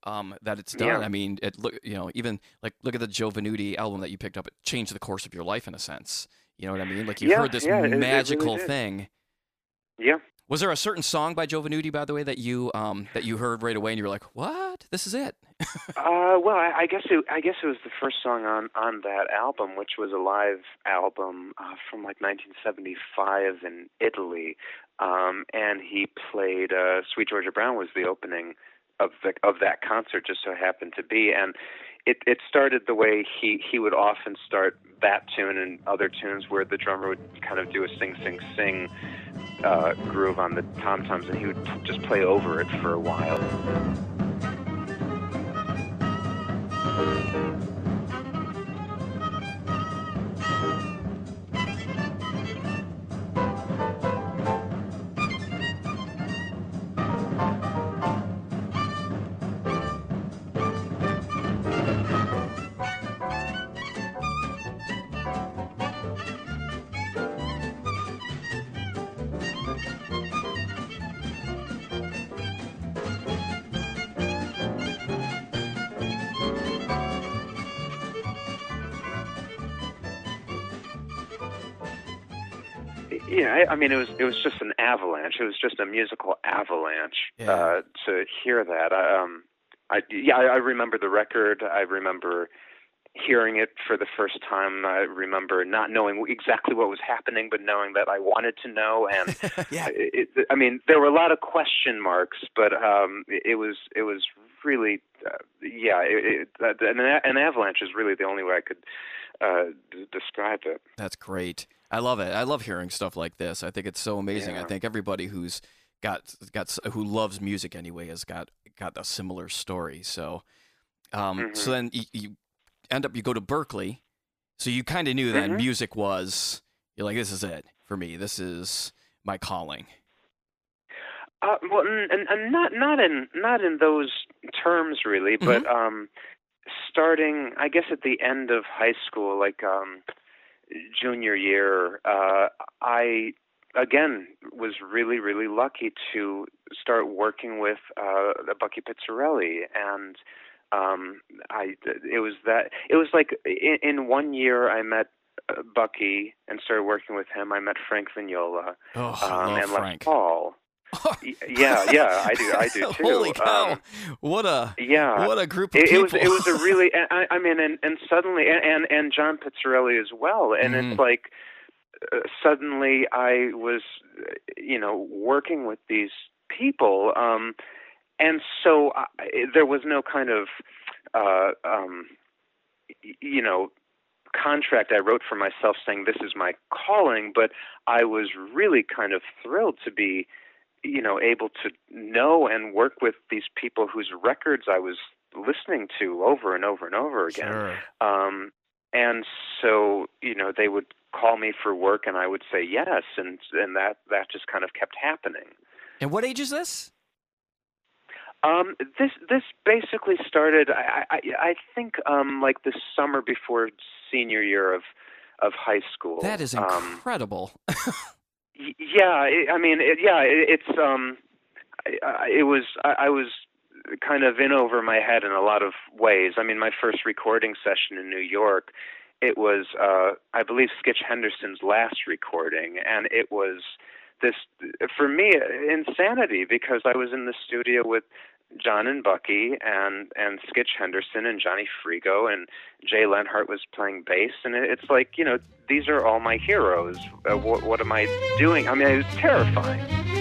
um, that it's done. Yeah. I mean, it look, you know, even like look at the Joe Venuti album that you picked up. It changed the course of your life in a sense. You know what I mean? Like you Yeah, heard this yeah, it- it really magical thing. Yeah. Was there a certain song by Joe Venuti, by the way, that you um, that you heard right away and you were like, "What? This is it." [LAUGHS] Uh, well, I, I guess it, I guess it was the first song on on that album, which was a live album uh, from like 1975 in Italy, um, and he played uh, "Sweet Georgia Brown" was the opening of the of that concert. Just so happened to be, and it it started the way he he would often start that tune and other tunes where the drummer would kind of do a sing sing sing uh, groove on the tom toms, and he would just play over it for a while. I, I mean it was it was just an avalanche. It was just a musical avalanche Yeah. uh, to hear that. I, um, I yeah, I, I remember the record. I remember hearing it for the first time. I remember not knowing exactly what was happening, but knowing that I wanted to know. And [LAUGHS] yeah. it, it, I mean, there were a lot of question marks, but um, it, it was it was really uh, yeah. It, it, an, an avalanche is really the only way I could uh, d- describe it. That's great. I love it. I love hearing stuff like this. I think it's so amazing. I think everybody who's got got who loves music anyway has got got a similar story. So, um, so Mhm. then you, you end up you go to Berklee. So you kind of knew then Mhm. music was you're like this is it for me. This is my calling. Uh, well, and, and, and not not in not in those terms really, but um, starting, I guess, at the end of high school, like um, junior year, uh, I again was really really lucky to start working with uh, Bucky Pizzarelli, and um, I it was that it was like in, in one year I met. Uh, Bucky and started working with him. I met Frank Vignola Oh, um, and Frank. Les Paul. Yeah, yeah, I do, I do [LAUGHS] too. Holy cow! Um, what a yeah, what a group of it, it people. was it was a really [LAUGHS] and I, I mean and and suddenly and and, John Pizzarelli as well and Mhm. it's like uh, suddenly I was uh, you know working with these people um and so I, there was no kind of uh um you know contract I wrote for myself saying this is my calling but I was really kind of thrilled to be you know able to know and work with these people whose records I was listening to over and over and over again Sure. um and so you know they would call me for work and I would say yes and and that that just kind of kept happening And what age is this? um this this basically started I I I think um like the summer before senior year of of high school That is um incredible. Y- [LAUGHS] yeah it, i mean it, yeah it, it's um I, I, it was I, I was kind of in over my head in a lot of ways. I mean my first recording session in new york it was uh i believe skitch henderson's last recording and it was this for me insanity because i was in the studio with John and Bucky and and Skitch Henderson and Johnny Frigo and Jay Leonhart was playing bass and it's like you know these are all my heroes. Uh, what what am I doing? I mean it was terrifying.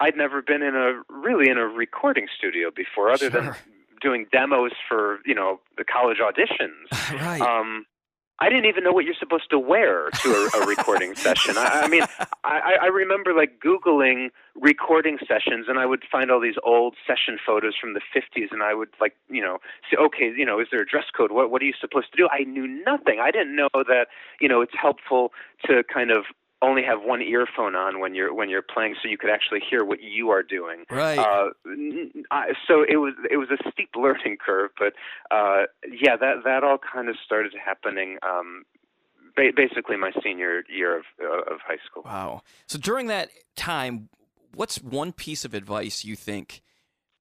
I'd never been in a really in a recording studio before, other Sure. than doing demos for you know the college auditions. [LAUGHS] right. Um, I didn't even know what you're supposed to wear to a, a recording [LAUGHS] session. I, I mean, I, I remember like Googling recording sessions, and I would find all these old session photos from the 50s, and I would like, you know, say, okay, you know, is there a dress code? What what are you supposed to do? I knew nothing. I didn't know that, you know, it's helpful to kind of only have one earphone on when you're when you're playing, so you could actually hear what you are doing. right. Uh, I, so it was it was a steep [LAUGHS] learning curve, but uh, yeah, that that all kind of started happening um, ba- basically my senior year of uh, of high school. Wow. So during that time, what's one piece of advice you think,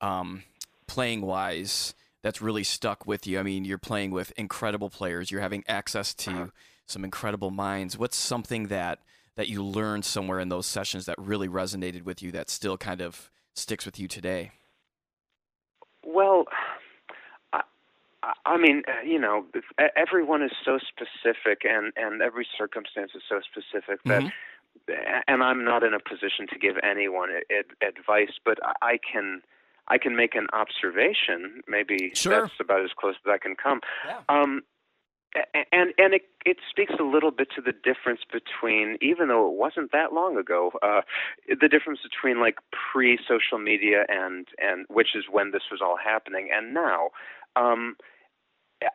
um, playing wise, that's really stuck with you? I mean, you're playing with incredible players. You're having access to Uh-huh. some incredible minds. What's something that that you learned somewhere in those sessions that really resonated with you that still kind of sticks with you today? Well, I, I- mean, uh, you know, everyone is so specific, and and every circumstance is so specific that. Mhm. And I'm not in a position to give anyone ad- advice, but I- can, I can make an observation. Maybe Sure. that's about as close as I can come. Yeah. Um, and and it it speaks a little bit to the difference between even though it wasn't that long ago uh the difference between like pre social media and and which is when this was all happening and now. Um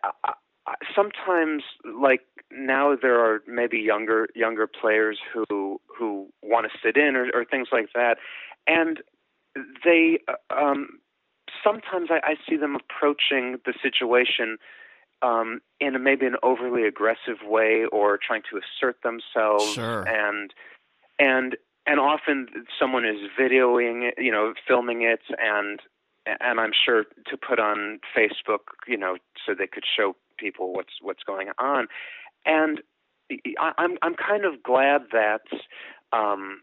I, I, sometimes like now there are maybe younger younger players who who want to sit in or, or things like that and they uh, um sometimes I, I see them approaching the situation um, in a, maybe an overly aggressive way or trying to assert themselves Sure. and and and often someone is videoing it, you know filming it and and I'm sure to put on Facebook you know so they could show people what's what's going on and I, I'm I'm kind of glad that um,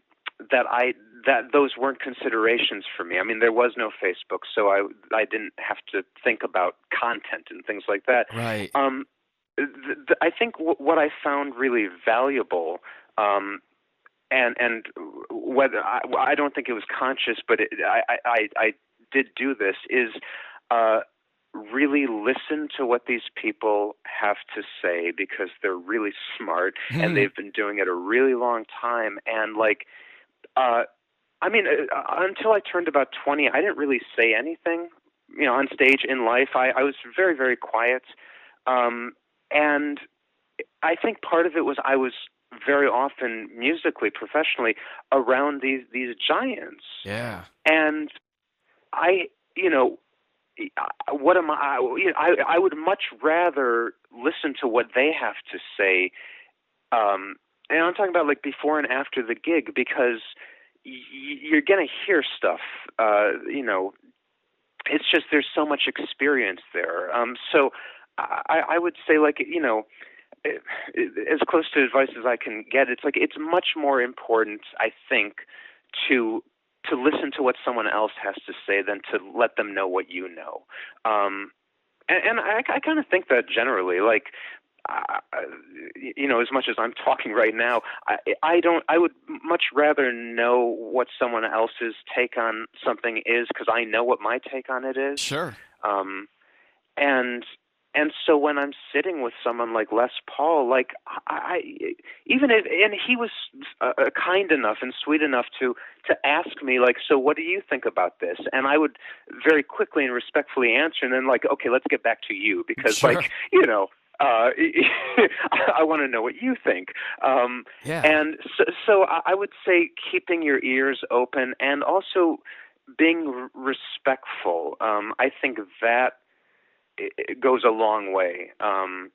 that I that those weren't considerations for me. I mean, there was no Facebook, so I I didn't have to think about content and things like that. Right. Um, th- th- I think w- what I found really valuable, um, and and whether I, I don't think it was conscious, but it, I, I I did do this is uh, really listen to what these people have to say because they're really smart Hmm. and they've been doing it a really long time and like. Uh, I mean, uh, until I turned about 20, I didn't really say anything, you know, on stage in life. I, I was very, very quiet. Um, and I think part of it was I was very often musically, professionally, around these, these giants. Yeah. And I, you know, I- what am I? You know, I I would much rather listen to what they have to say, um, and I'm talking about like before and after the gig because you're gonna hear stuff. Uh, you know, it's just there's so much experience there. Um, so I, I would say like you know. As close to advice as I can get, it's like it's much more important, I think, to to listen to what someone else has to say than to let them know what you know. Um, and, and I, I kind of think that generally, like, uh, you know, as much as I'm talking right now, I, I don't. I would much rather know what someone else's take on something is because I know what my take on it is. Sure. Um, and and so when I'm sitting with someone like Les Paul, like I, I even if, and he was uh, uh, kind enough and sweet enough to to ask me like, so what do you think about this? And I would very quickly and respectfully answer, and then like, okay, let's get back to you because Sure. like you know. Uh, [LAUGHS] I want to know what you think. Um, Yeah. and so, so I would say keeping your ears open and also being respectful. Um, I think that it goes a long way. Um,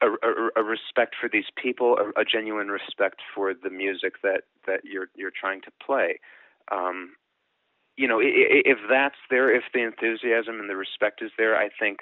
a, a, a respect for these people, a, a genuine respect for the music that, that you're you're trying to play. Um, you know, if that's there, if the enthusiasm and the respect is there, I think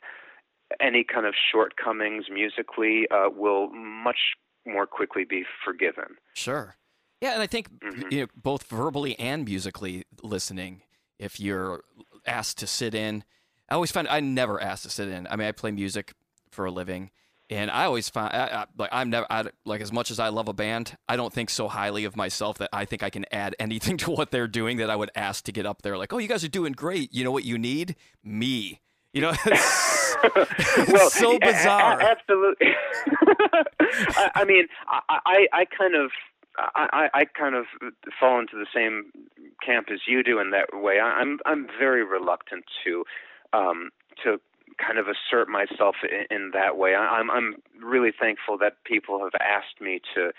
any kind of shortcomings musically uh, will much more quickly be forgiven. Sure. Yeah, and I think Mhm. you know both verbally and musically listening. If you're asked to sit in, I always find I never asked to sit in. I mean, I play music for a living, and I always find I, I, like I'm never I, like as much as I love a band, I don't think so highly of myself that I think I can add anything [LAUGHS] to what they're doing that I would ask to get up there. Like, oh, you guys are doing great. You know what you need? Me. You know, [LAUGHS] [LAUGHS] well, so a- a- bizarre. absolutely. [LAUGHS] I, I mean, I, I, I kind of. I, I I kind of fall into the same camp as you do in that way. I, I'm I'm very reluctant to um, to kind of assert myself in, in that way. I, I'm I'm really thankful that people have asked me to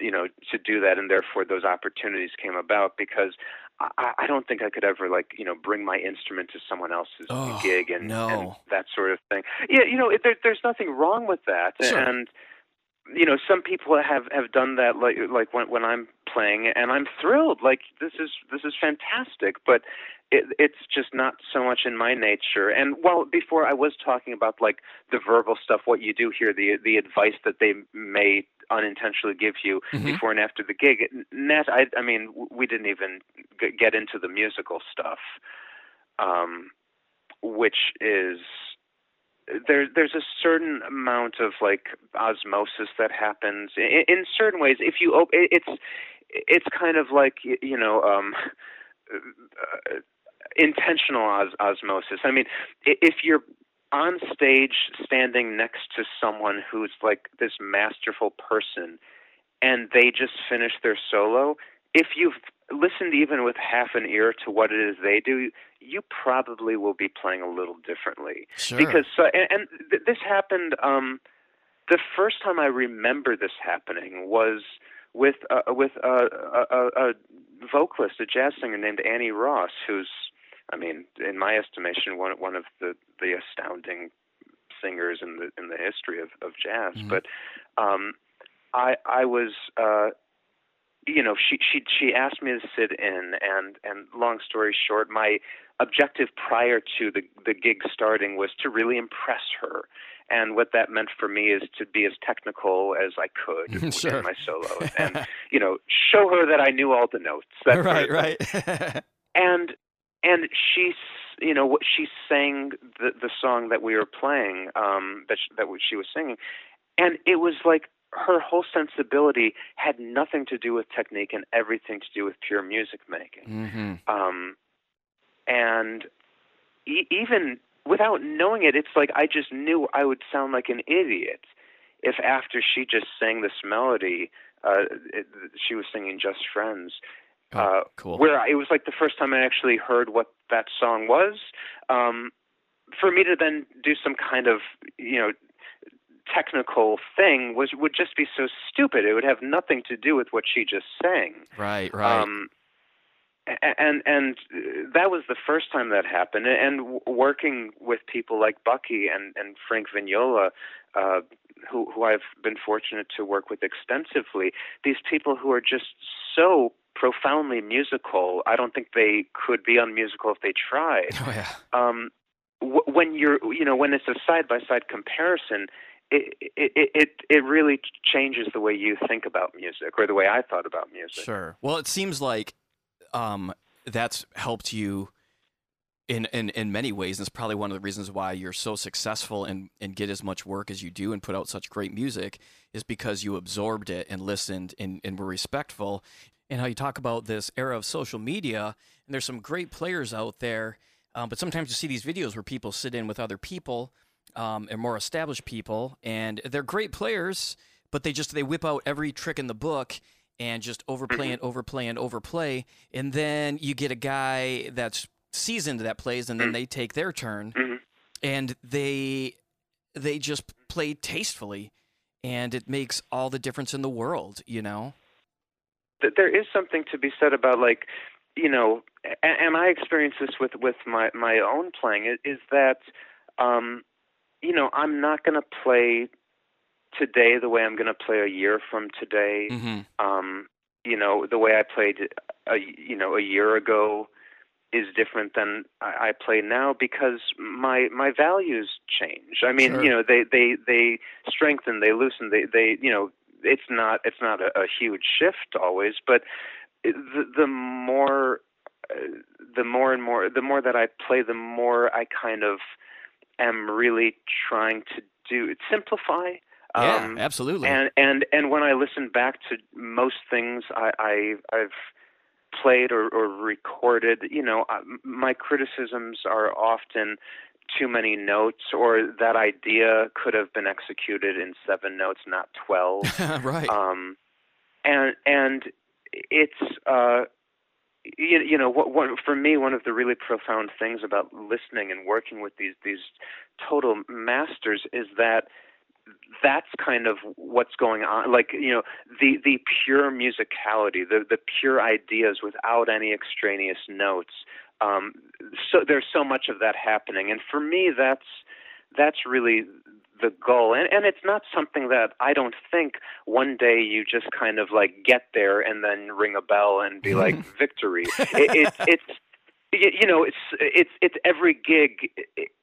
you know to do that, and therefore those opportunities came about because I, I don't think I could ever like you know bring my instrument to someone else's Oh, gig and, no. and that sort of thing. Yeah, you know, it, there, there's nothing wrong with that, Sure. and you know, some people have have done that like like when when I'm playing, and I'm thrilled. Like this is this is fantastic, but it, it's just not so much in my nature. And while before I was talking about like the verbal stuff, what you do here, the the advice that they may unintentionally give you Mhm. before and after the gig. Nat, I, I mean, we didn't even get into the musical stuff, um, which is there. There's a certain amount of like osmosis that happens in, in certain ways. If you, op- it's it's kind of like you know. Um, uh, intentional os- osmosis. I mean, if you're on stage standing next to someone who's like this masterful person and they just finish their solo, if you've listened even with half an ear to what it is they do, you probably will be playing a little differently. Sure. Because uh, and, and th- this happened um the first time I remember this happening was with uh, with a, a, a vocalist, a jazz singer named Annie Ross, who's I mean, in my estimation, one one of the the astounding singers in the in the history of of jazz. Mhm. But um, I I was. Uh, you know, she she she asked me to sit in, and and long story short, my objective prior to the the gig starting was to really impress her, and what that meant for me is to be as technical as I could [LAUGHS] Sure. in my solos, [LAUGHS] and you know, show her that I knew all the notes. that right, right. [LAUGHS] and and she you know what she sang the the song that we were playing um that sh- that she was singing and it was like her whole sensibility had nothing to do with technique and everything to do with pure music making hmm um and e- even without knowing it it's like i just knew i would sound like an idiot if after she just sang this melody uh it, she was singing just friends Oh, uh, cool. where I, it was like the first time I actually heard what that song was. Um, for me to then do some kind of you know technical thing was would just be so stupid. It would have nothing to do with what she just sang. right, right. Um, and and uh, that was the first time that happened. And working with people like Bucky and and Frank Vignola, uh, who who I've been fortunate to work with extensively, these people who are just so profoundly musical. I don't think they could be unmusical if they tried oh yeah. um, when you're you know when it's a side by side comparison it, it it it really changes the way you think about music or the way I thought about music. Sure. Well, it seems like um, that's helped you in, in in many ways. And it's probably one of the reasons why you're so successful and and get as much work as you do and put out such great music is because you absorbed it and listened and, and were respectful. And how you talk about this era of social media, and there's some great players out there, um, but sometimes you see these videos where people sit in with other people um, and more established people, and they're great players, but they just they whip out every trick in the book and just overplay and overplay and overplay, and then you get a guy that's seasoned that plays, and then they take their turn, Mhm. and they they just play tastefully, and it makes all the difference in the world, you know. There is something to be said about like you know, and, I experience this with with my my own playing is, is that um, you know I'm not going to play today the way I'm going to play a year from today. Mm-hmm. um, you know, the way I played, a, you know, a year ago is different than I, I play now because my my values change. I mean, Sure. you know, they they they strengthen, they loosen, they they you know, it's not it's not a, a huge shift always, but the, the more uh, the more and more the more that I play, the more I kind of am really trying to do it simplify. Yeah, Um, absolutely. and and and when I listen back to most things I, I I've played or, or recorded, you know, I- my criticisms are often too many notes, or that idea could have been executed in seven notes, not twelve. [LAUGHS] right. um, and and it's uh, you, you know what, what for me one of the really profound things about listening and working with these these total masters is that that's kind of what's going on. Like you know the the pure musicality the the pure ideas without any extraneous notes um so there's so much of that happening. And for me that's that's really the goal. And and it's not something that I don't think one day you just kind of like get there and then ring a bell and be like [LAUGHS] victory. It, it it's you know it's it's it's every gig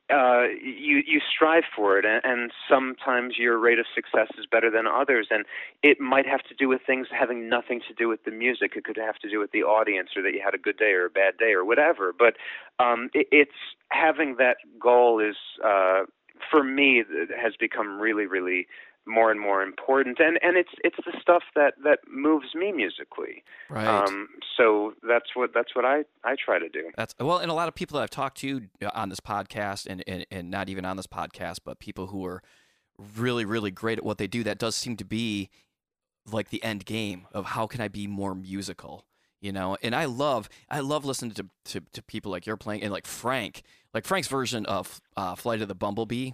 uh you you strive for it. And, and sometimes your rate of success is better than others. And it might have to do with things having nothing to do with the music. It could have to do with the audience or that you had a good day or a bad day or whatever. But um it, it's having that goal is uh for me it has become really really more and more important and and it's it's the stuff that that moves me musically right. um so that's what that's what i i try to do That's well, and a lot of people that I've talked to uh, on this podcast, and, and and not even on this podcast, but people who are really really great at what they do. That does seem to be like the end game of how can I be more musical, you know? And I love I love listening to to, to people like you're playing and like Frank, like Frank's version of uh, Flight of the Bumblebee.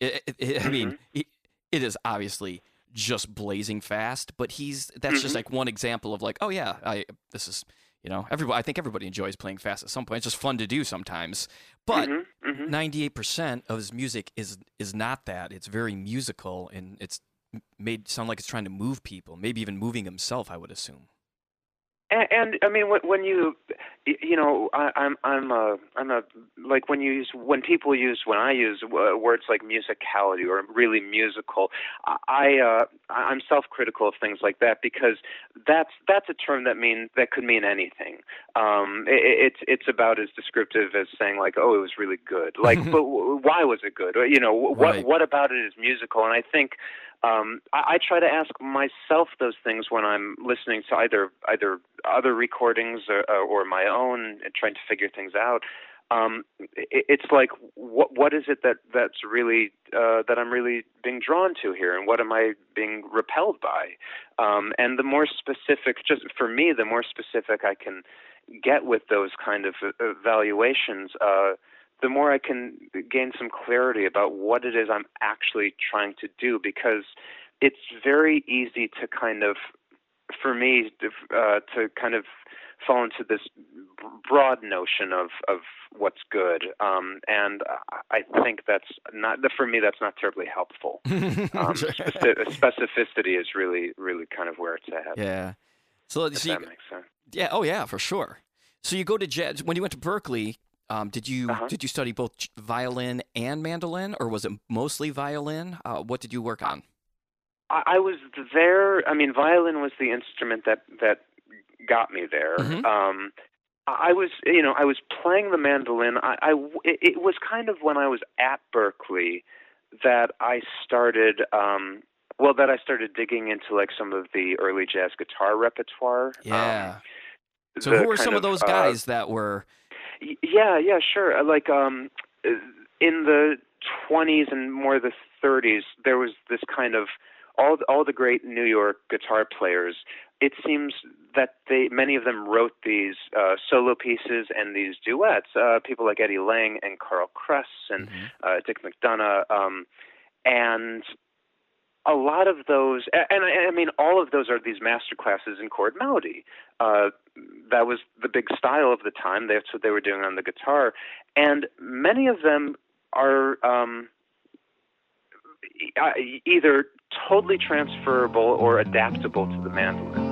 It, it, it- I mean, it, it is obviously just blazing fast, but he's that's just Mhm. like one example of like, oh yeah, I this is you know everybody. I think everybody enjoys playing fast at some point. It's just fun to do sometimes. But Mhm, mhm. ninety-eight percent of his music is is not that. It's very musical and it's made sound like it's trying to move people, maybe even moving himself. I would assume. And, and I mean, when, when you, you know, I, I'm, I'm a, I'm a, like when you use, when people use, when I use uh, words like musicality or really musical, I, uh, I'm self-critical of things like that because that's, that's a term that mean that could mean anything. Um, it, it's, it's about as descriptive as saying like, oh, it was really good. Like, [LAUGHS] but w- why was it good? Or, You know, what, Right. what about it is musical? And I think um, I, I try to ask myself those things when I'm listening to either either other recordings or, or my own, and trying to figure things out. Um, it, it's like what what is it that that's really uh, that I'm really being drawn to here, and what am I being repelled by? Um, and the more specific, just for me, the more specific I can get with those kind of uh, evaluations. Uh, the more I can gain some clarity about what it is I'm actually trying to do because it's very easy to kind of, for me, uh, to kind of fall into this broad notion of, of what's good. Um, and I think that's not, for me, that's not terribly helpful. [LAUGHS] Um, speci- specificity is really, really kind of where it's at. yeah. So, so you, that makes sense. yeah, oh yeah, for sure. So you go to Jed when you went to Berklee. Um, did you Uh-huh. did you study both violin and mandolin, or was it mostly violin? Uh, what did you work on? I, I was there. I mean, violin was the instrument that that got me there. Mhm. Um, I was, you know, I was playing the mandolin. I, I it, was kind of when I was at Berklee that I started. Um, well, that I started digging into like some of the early jazz guitar repertoire. Yeah. Um, so who were some of those uh, guys that were? Yeah, yeah, sure. Uh, Like um, uh, in the 20s and more the 30s, there was this kind of all all the great New York guitar players. It seems that they many of them wrote these uh, solo pieces and these duets. Uh, people like Eddie Lang and Carl Kress and Mhm. uh, Dick McDonough, um, and a lot of those, and I, I mean, all of those are these master classes in chord melody. Uh, that was the big style of the time. That's what they were doing on the guitar, and many of them are um, uh, either totally transferable or adaptable to the mandolin.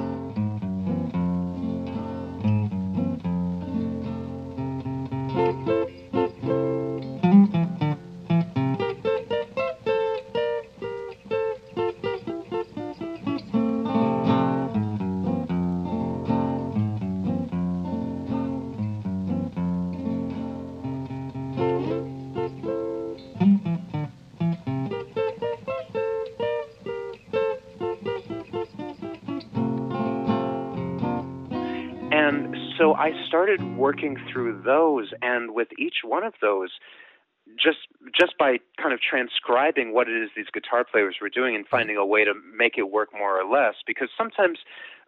Started working through those, and with each one of those, just just by kind of transcribing what it is these guitar players were doing and finding a way to make it work more or less, because sometimes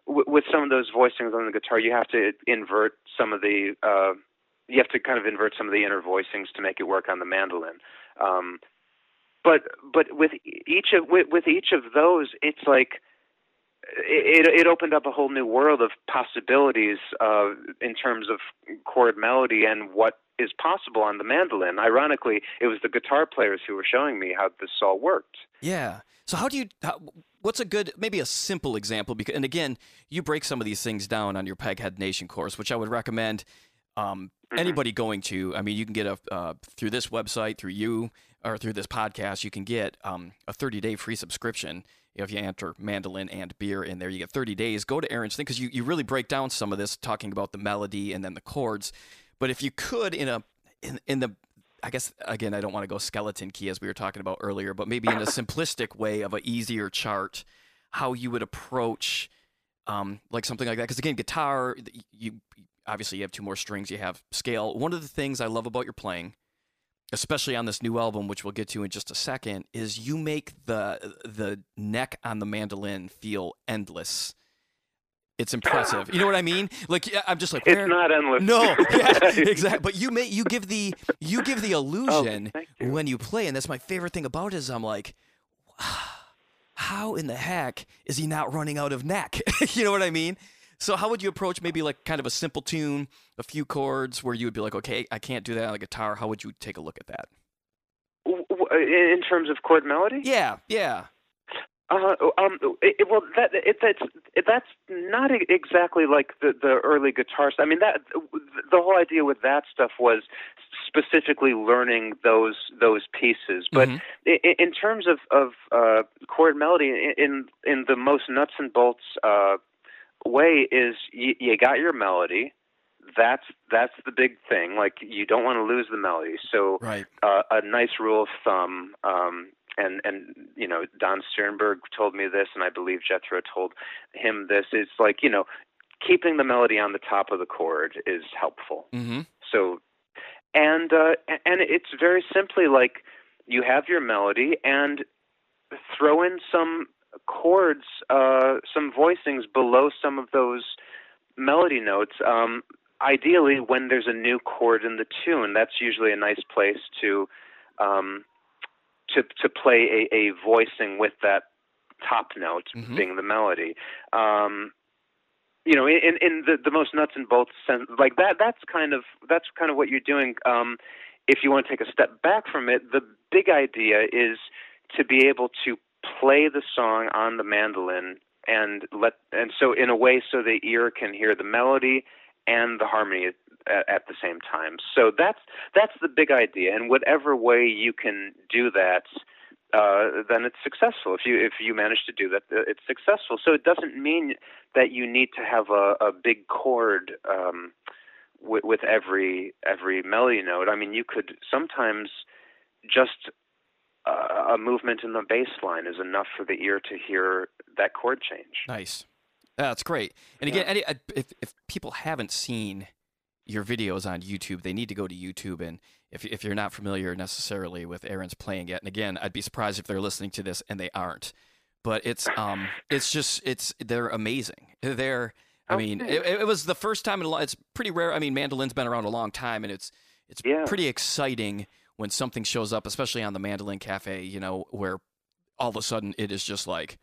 w- with some of those voicings on the guitar, you have to invert some of the uh, you have to kind of invert some of the inner voicings to make it work on the mandolin. Um, but but with each of with, with each of those, it's like it, it opened up a whole new world of possibilities uh, in terms of chord melody and what is possible on the mandolin. Ironically, it was the guitar players who were showing me how this all worked. Yeah. So how do you? How, what's a good, maybe a simple example? Because, and again, you break some of these things down on your Peghead Nation course, which I would recommend um, mm-hmm. anybody going to. I mean, you can get a uh, through this website, through you, or through this podcast, you can get um, a 30 day free subscription. If you enter mandolin and beer in there, you get 30 days. Go to Aaron's thing because you, you really break down some of this, talking about the melody and then the chords. But if you could, in a in, in the I guess again, I don't want to go skeleton key as we were talking about earlier, but maybe in a [COUGHS] simplistic way of an easier chart, how you would approach um, like something like that. Because again, guitar, you obviously you have two more strings, you have scale. One of the things I love about your playing, especially on this new album, which we'll get to in just a second, is you make the the neck on the mandolin feel endless. It's impressive. You know what I mean? Like I'm just like it's not endless. No, [LAUGHS] yeah, exactly. But you make you give the you give the oh, illusion oh, you. when you play, and that's my favorite thing about it. Is I'm like, [SIGHS] how in the heck is he not running out of neck? [LAUGHS] you know what I mean? So how would you approach maybe like kind of a simple tune, a few chords, where you would be like, okay, I can't do that on the guitar. How would you take a look at that? In terms of chord melody? Yeah, yeah. Uh, um, it, well, that it, that's it, that's not exactly like the the early guitars. I mean, that the whole idea with that stuff was specifically learning those those pieces. But mm-hmm. in, in, terms of of uh, chord melody, in in the most nuts and bolts uh, way, is you, you got your melody. That's that's the big thing. Like you don't want to lose the melody. So right. uh, a nice rule of thumb um, and and you know Don Stiernberg told me this, and I believe Jethro told him this. It's like you know keeping the melody on the top of the chord is helpful. Mm-hmm. So, and uh, and it's very simply like you have your melody and throw in some chords, uh, some voicings below some of those melody notes. Um, ideally, when there's a new chord in the tune, that's usually a nice place to um, to to play a, a voicing with that top note mm-hmm. being the melody. Um, you know, in in the the most nuts and bolts sense, like that. That's kind of that's kind of what you're doing. Um, if you want to take a step back from it, the big idea is to be able to play the song on the mandolin and let and so in a way so the ear can hear the melody and the harmony at, at the same time. So that's that's the big idea, and whatever way you can do that, uh, then it's successful. If you if you manage to do that, uh, it's successful. So it doesn't mean that you need to have a, a big chord um, with, with every every melody note. I mean, you could sometimes just a movement in the bass line is enough for the ear to hear that chord change. Nice. That's great. And again, yeah. Eddie, if, if people haven't seen your videos on YouTube, they need to go to YouTube. And if, if you're not familiar necessarily with Aaron's playing yet, and again, I'd be surprised if they're listening to this and they aren't. But it's um it's just it's they're amazing. They're I mean it, it, was the first time in a long. It's pretty rare. I mean, mandolin's been around a long time, and it's it's yeah. pretty exciting when something shows up, especially on the Mandolin Cafe. You know, where all of a sudden it is just like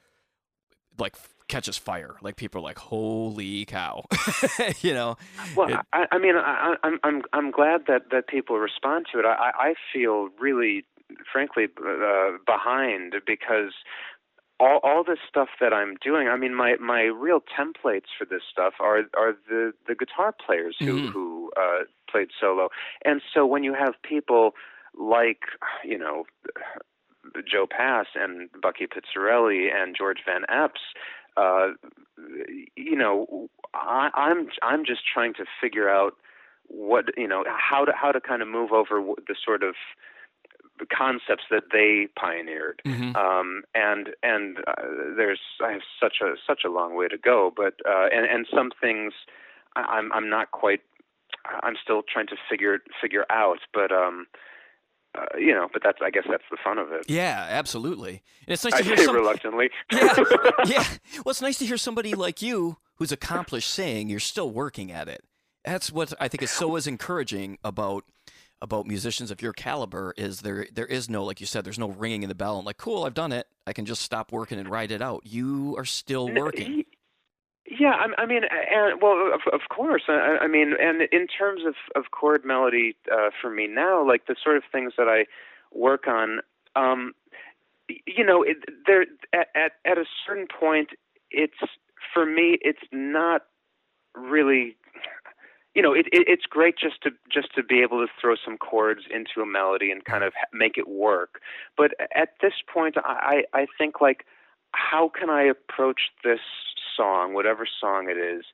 like catches fire. Like people are like, "Holy cow!" [LAUGHS] you know. Well, it, I, I, mean, I, I'm I'm I'm glad that that people respond to it. I I feel really, frankly, uh, behind because all all this stuff that I'm doing. I mean, my my real templates for this stuff are are the the guitar players who mm-hmm. who uh, played solo, and so when you have people like you know Joe Pass and Bucky Pizzarelli and George Van Eps. uh, you know, I, I'm I'm just trying to figure out what you know how to how to kind of move over the sort of concepts that they pioneered mm-hmm. um, and and uh, there's I have such a such a long way to go but uh, and and some things I'm I'm not quite. I'm still trying to figure figure out, but um, uh, you know, but that's I guess that's the fun of it. Yeah, absolutely. And it's nice I to hear say some, reluctantly. [LAUGHS] yeah, [LAUGHS] yeah. Well, it's nice to hear somebody like you who's accomplished saying you're still working at it. That's what I think is so is encouraging about about musicians of your caliber is there there is no like you said there's no ringing in the bell and like cool I've done it I can just stop working and write it out. You are still working. Yeah, I, I mean, and well, of, of course. I, I mean, and in terms of of chord melody uh, for me now, like the sort of things that I work on, um, you know, it, there at, at at a certain point, it's for me, it's not really you know, it, it, it's great just to just to be able to throw some chords into a melody and kind of make it work. But at this point, I I think like, how can I approach this song, whatever song it is,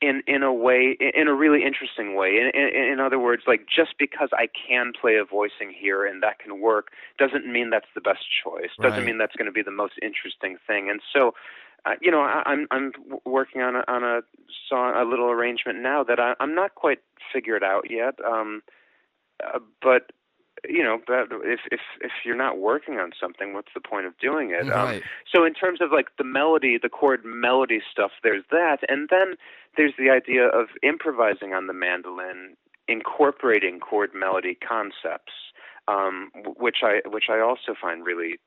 in in a way, in a really interesting way. In, in, in other words, like just because I can play a voicing here and that can work, doesn't mean that's the best choice. Doesn't Right. mean that's going to be the most interesting thing. And so, uh, you know, I, I'm I'm working on a, on a song, a little arrangement now that I, I'm not quite figured out yet. Um, uh, but you know, but if if if you're not working on something, what's the point of doing it? Um, Right. so in terms of like the melody, the chord melody stuff, there's that, and then there's the idea of improvising on the mandolin, incorporating chord melody concepts, um, which I which I also find really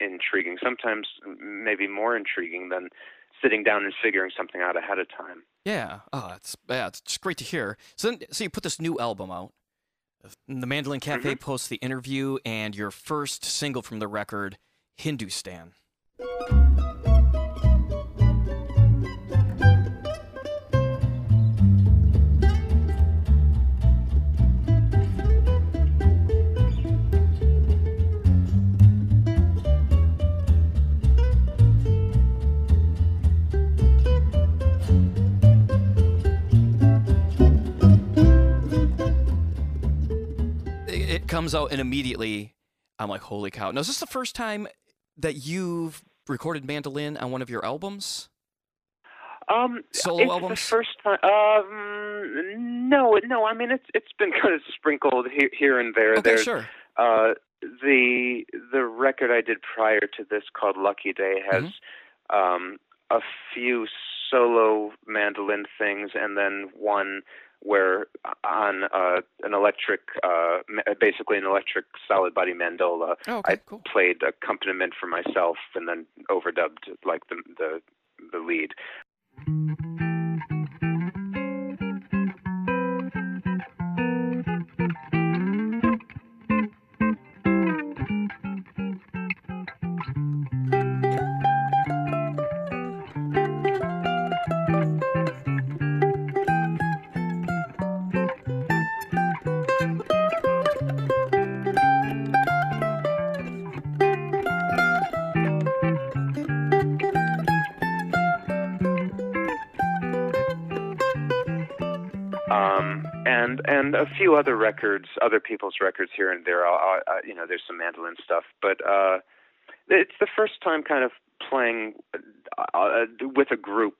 intriguing. Sometimes maybe more intriguing than sitting down and figuring something out ahead of time. Yeah. Oh, it's yeah, it's just great to hear. So then, so you put this new album out. The Mandolin Cafe Mm-hmm. posts the interview and your first single from the record, Hindustan. Comes out and immediately I'm like, holy cow. Now, is this the first time that you've recorded mandolin on one of your albums? Um, Solo it's albums? the first time. Um, no, no. I mean, it's it's been kind of sprinkled here, here and there. Okay, There's sure. uh, the the record I did prior to this called Lucky Day has Mm-hmm. um, a few solo mandolin things, and then one where on uh, an electric, uh, basically an electric solid body mandola. Oh, okay, I cool. played accompaniment for myself, and then overdubbed like the the the lead. And a few other records, other people's records here and there. I'll, I'll, you know, there's some mandolin stuff, but uh, it's the first time kind of playing uh, with a group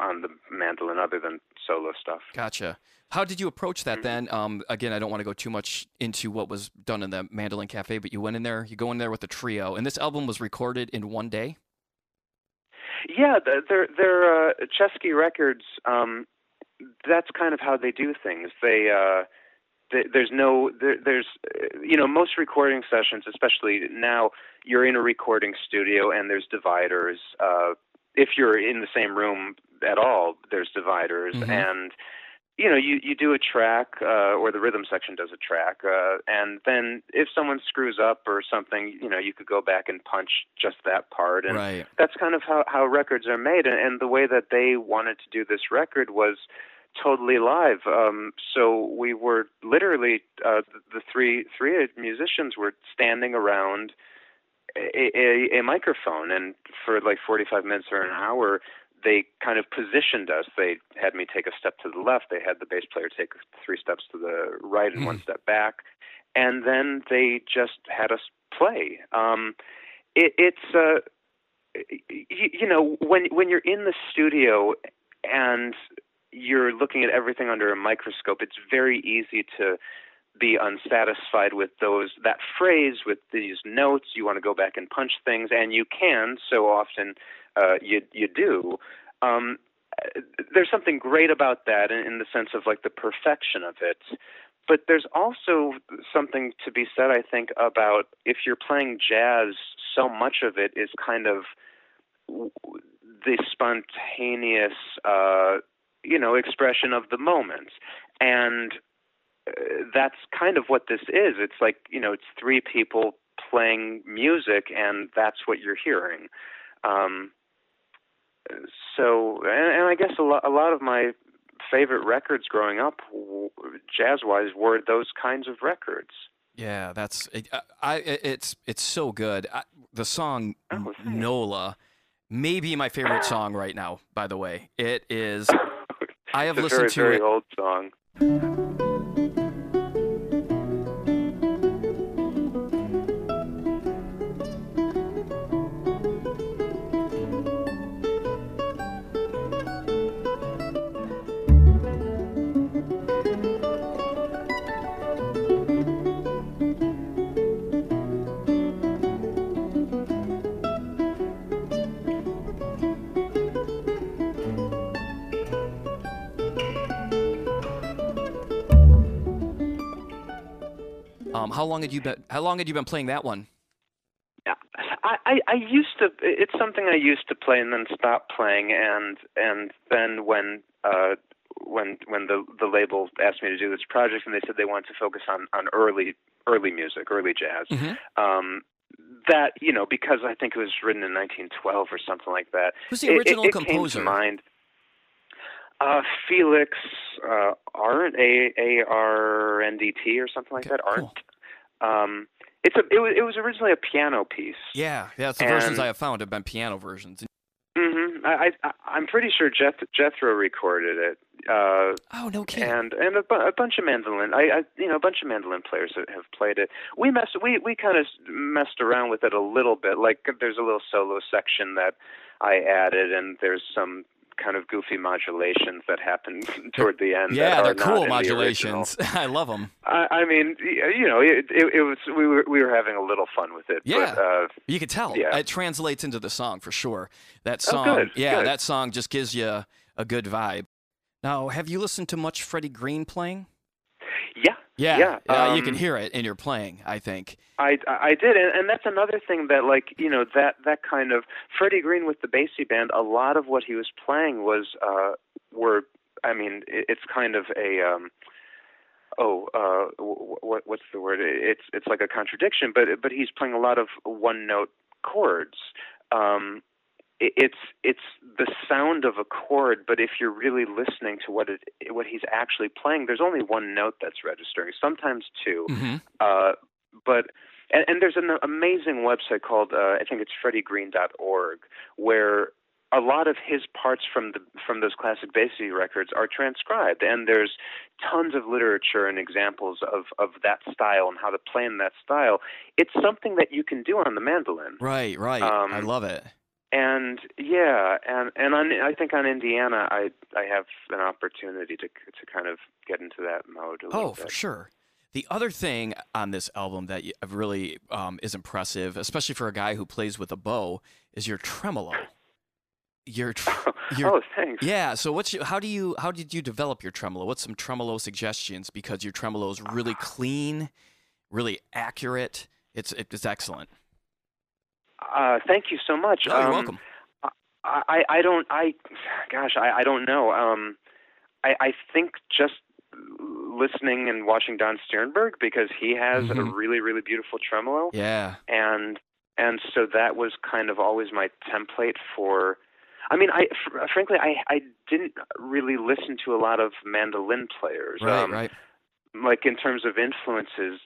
on the mandolin, other than solo stuff. Gotcha. How did you approach Mm-hmm. that then? Um, again, I don't want to go too much into what was done in the Mandolin Cafe, but you went in there, you go in there with a trio, and this album was recorded in one day. Yeah, they're they're uh, Chesky Records. Um, that's kind of how they do things. They uh, th- there's no there, there's uh, you know most recording sessions, especially now, you're in a recording studio and there's dividers. Uh, if you're in the same room at all, there's dividers Mhm. and. You know, you you do a track, uh, or the rhythm section does a track, uh, and then if someone screws up or something, you know, you could go back and punch just that part, and Right. that's kind of how how records are made and, and the way that they wanted to do this record was totally live. Um so we were literally uh the, three three musicians were standing around a, a, a microphone and for like 45 minutes or an hour they kind of positioned us. They had me take a step to the left. They had the bass player take three steps to the right and one step back. And then they just had us play. Um it, it's uh you, you know when when you're in the studio and you're looking at everything under a microscope. It's very easy to be unsatisfied with those that phrase with these notes. You want to go back and punch things, and you can. So often, uh, you you do. Um, there's something great about that in, in the sense of like the perfection of it. But there's also something to be said, I think, about if you're playing jazz, so much of it is kind of the spontaneous, uh, you know, expression of the moment. And uh, that's kind of what this is. It's like, you know, it's three people playing music, and that's what you're hearing. Um, so, and, and I guess a lot, a lot of my favorite records growing up, jazz wise, were those kinds of records. Yeah, that's I. It's it's so good. I, the song oh, Nola, maybe my favorite song right now. By the way, it is. I have listened very, to very it. old song. Um, how long had you been? How long had you been playing that one? I, I, I used to. It's something I used to play and then stopped playing, and and then when uh, when when the the label asked me to do this project, and they said they wanted to focus on on early early music, early jazz. Mm-hmm. Um, that you know, because I think it was written in 1912 or something like that. Who's the original it, it, it composer? Came to mind. Uh, Felix uh, Arndt, A A R N D T or something like Okay, that. Arndt. cool. Um, it's a it was, it was originally a piano piece. Yeah, yeah. It's the versions I have found have been piano versions. Mm-hmm. I, I I'm pretty sure Jeth, Jethro recorded it. Uh, Oh no kidding. and and a, bu- a bunch of mandolin. I, I you know a bunch of mandolin players that have played it. We messed we we kind of messed around with it a little bit. Like there's a little solo section that I added, and there's some kind of goofy modulations that happen [LAUGHS] toward the end. yeah, they're cool in the modulations. [LAUGHS] I love them. I, I mean, you know, it, it, it was we were we were having a little fun with it. Yeah. But, uh, You could tell. Yeah. It translates into the song for sure. That Oh, song, good, yeah, good. that song just gives you a good vibe. Now, have you listened to much Freddie Green playing? Yeah, Yeah, Yeah, you can um, hear it in your playing. I think. I, I did, and, and that's another thing that, like, you know, that that kind of Freddie Green with the Basie band. A lot of what he was playing was, uh, were, I mean, it, it's kind of a, um, oh, uh, what what's the word? It's it's like a contradiction, but but he's playing a lot of one note chords. Um, it's it's the sound of a chord, but if you're really listening to what it what he's actually playing, there's only one note that's registering. Sometimes two. hmm Uh, but and, and there's an amazing website called uh, I think it's freddiegreen.org where a lot of his parts from the from those classic Basie records are transcribed, and there's tons of literature and examples of of that style and how to play in that style. It's something that you can do on the mandolin, Right, right. I Um, love it. And yeah, and and on I think on Indiana I I have an opportunity to to kind of get into that mode a little Oh, for sure. The other thing on this album that really um, is impressive, especially for a guy who plays with a bow, is your tremolo. Your, tr- [LAUGHS] your oh, thanks. yeah. So what's your, how do you how did you develop your tremolo? What's some tremolo suggestions? Because your tremolo is really clean, really accurate. It's it's excellent. Uh, thank you so much. You're Um, welcome. I, I, I don't I gosh I, I don't know. Um I, I think just listening and watching Don Stiernberg because he has a Mhm. really, really beautiful tremolo Yeah. and and so that was kind of always my template for I mean I fr- frankly I I didn't really listen to a lot of mandolin players. Right. um, right. like in terms of influences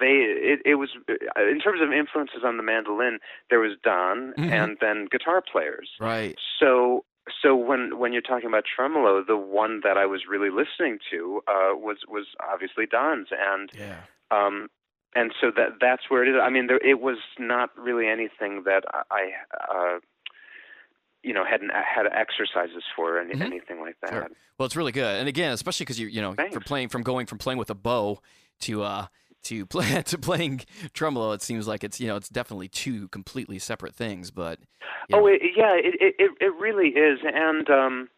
they it, it was in terms of influences on the mandolin there was don Mhm. and then guitar players Right. so so when when you're talking about tremolo the one that i was really listening to uh was was obviously don's and Yeah. um and so that that's where it is i mean there it was not really anything that i uh you know hadn't had exercises for or any, Mhm. anything like that. Sure. Well, it's really good, and again, especially because you you know Thanks. from playing from going from playing with a bow to uh to [LAUGHS] play to playing tremolo, it seems like it's you know it's definitely two completely separate things. But you Oh, know, it, yeah, it, it it really is, and um,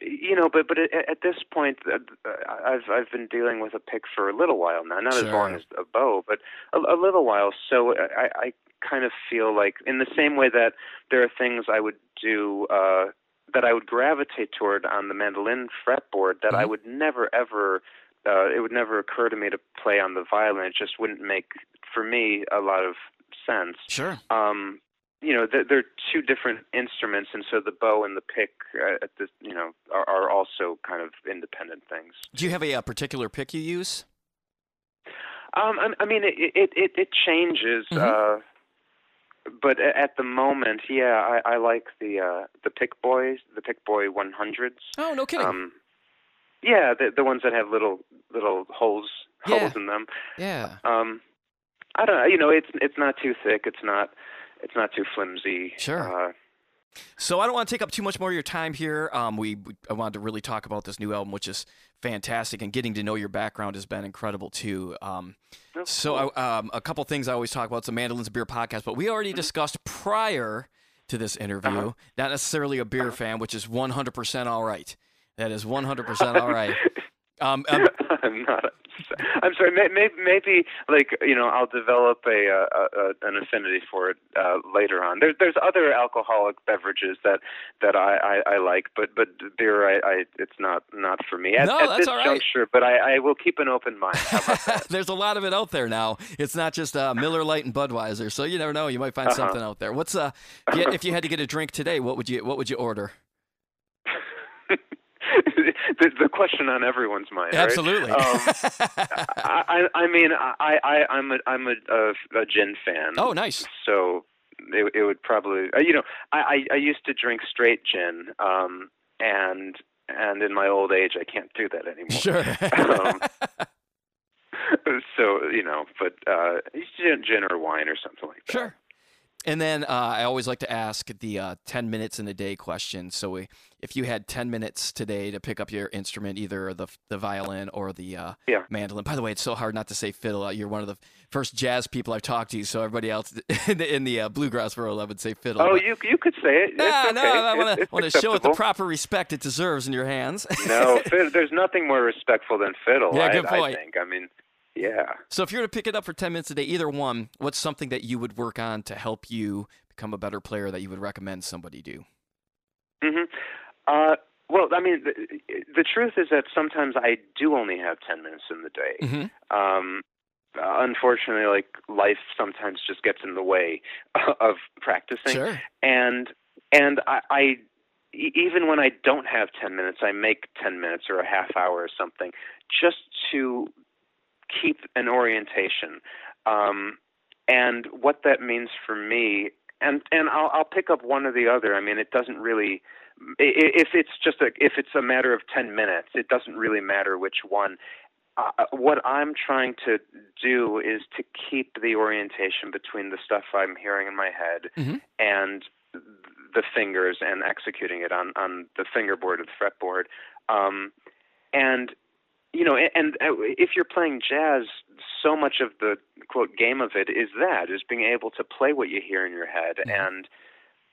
you know, but but at, at this point, uh, I've I've been dealing with a pick for a little while now, not as long as a bow, but a, a little while. So I, I kind of feel like, in the same way that there are things I would do. Uh, that I would gravitate toward on the mandolin fretboard that I Mhm. would never ever uh, it would never occur to me to play on the violin. It just wouldn't make for me a lot of sense sure. um, you know, they're, they're two different instruments, and so the bow and the pick uh, at this, you know, are, are also kind of independent things. Do you have a, uh particular pick you use? Um, I, I mean, it it it, it changes, Mhm. uh, but at the moment, yeah, I, I like the uh, the Pick Boys, the Pick Boy 100s. Oh, no kidding. Um, yeah, the the ones that have little little holes Yeah. holes in them. yeah. Um, I don't know. You know, it's it's not too thick. It's not it's not too flimsy. Sure. Uh, So I don't want to take up too much more of your time here. Um, we, I wanted to really talk about this new album, which is fantastic, and getting to know your background has been incredible too. Um, oh, so cool. I, um, a couple things I always talk about. It's a Mandolins Beer podcast, but we already Mm-hmm. discussed prior to this interview, Uh-huh. not necessarily a beer fan, which is 100% all right. That is 100% all right. [LAUGHS] Um, um, I'm not. I'm sorry. May, may, maybe like you know, I'll develop a, a, a an affinity for it uh, later on. There's there's other alcoholic beverages that that I, I, I like, but but beer, I, I it's not not for me at, No, at that's this all right. juncture. But I, I will keep an open mind. How about that? [LAUGHS] There's a lot of it out there now. It's not just uh, Miller Lite and Budweiser, so you never know. You might find Uh-huh. something out there. What's uh, if you, if you had to get a drink today, what would you what would you order? [LAUGHS] the, the question on everyone's mind. right? Absolutely. Um, [LAUGHS] I, I I mean I I I'm a I'm a, a, a gin fan. oh, nice. so it, it would probably uh, you know I, I I used to drink straight gin um and and in my old age I can't do that anymore. Sure. [LAUGHS] Um, so you know, but uh gin, gin or wine or something like that. Sure. And then uh, I always like to ask the uh, 10 minutes in a day question. So we, if you had 10 minutes today to pick up your instrument, either the the violin or the uh, Yeah. mandolin. By the way, it's so hard not to say fiddle. Uh, You're one of the first jazz people I've talked to, so everybody else [LAUGHS] in the, in the uh, bluegrass world, I would say fiddle. Oh, but- you you could say it. Nah, okay. no, I want to it's want to show it the proper respect it deserves in your hands. no, [LAUGHS] fid- there's nothing more respectful than fiddle. Yeah, I, good point. I think. I mean, yeah. so if you were to pick it up for 10 minutes a day, either one, what's something that you would work on to help you become a better player that you would recommend somebody do? hmm Uh, well, I mean, the, the truth is that sometimes I do only have ten minutes in the day. Mm-hmm. Um, unfortunately, like life sometimes just gets in the way [LAUGHS] of practicing, Sure. and and I, I even when I don't have ten minutes, I make ten minutes or a half hour or something just to keep an orientation. Um, and what that means for me, and and I'll, I'll pick up one or the other. I mean, it doesn't really. If it's just a if it's a matter of ten minutes, it doesn't really matter which one. Uh, what I'm trying to do is to keep the orientation between the stuff I'm hearing in my head Mhm. and the fingers and executing it on on the fingerboard or the fretboard. Um, and you know, and, and uh, if you're playing jazz, so much of the quote game of it is that is being able to play what you hear in your head Mhm. and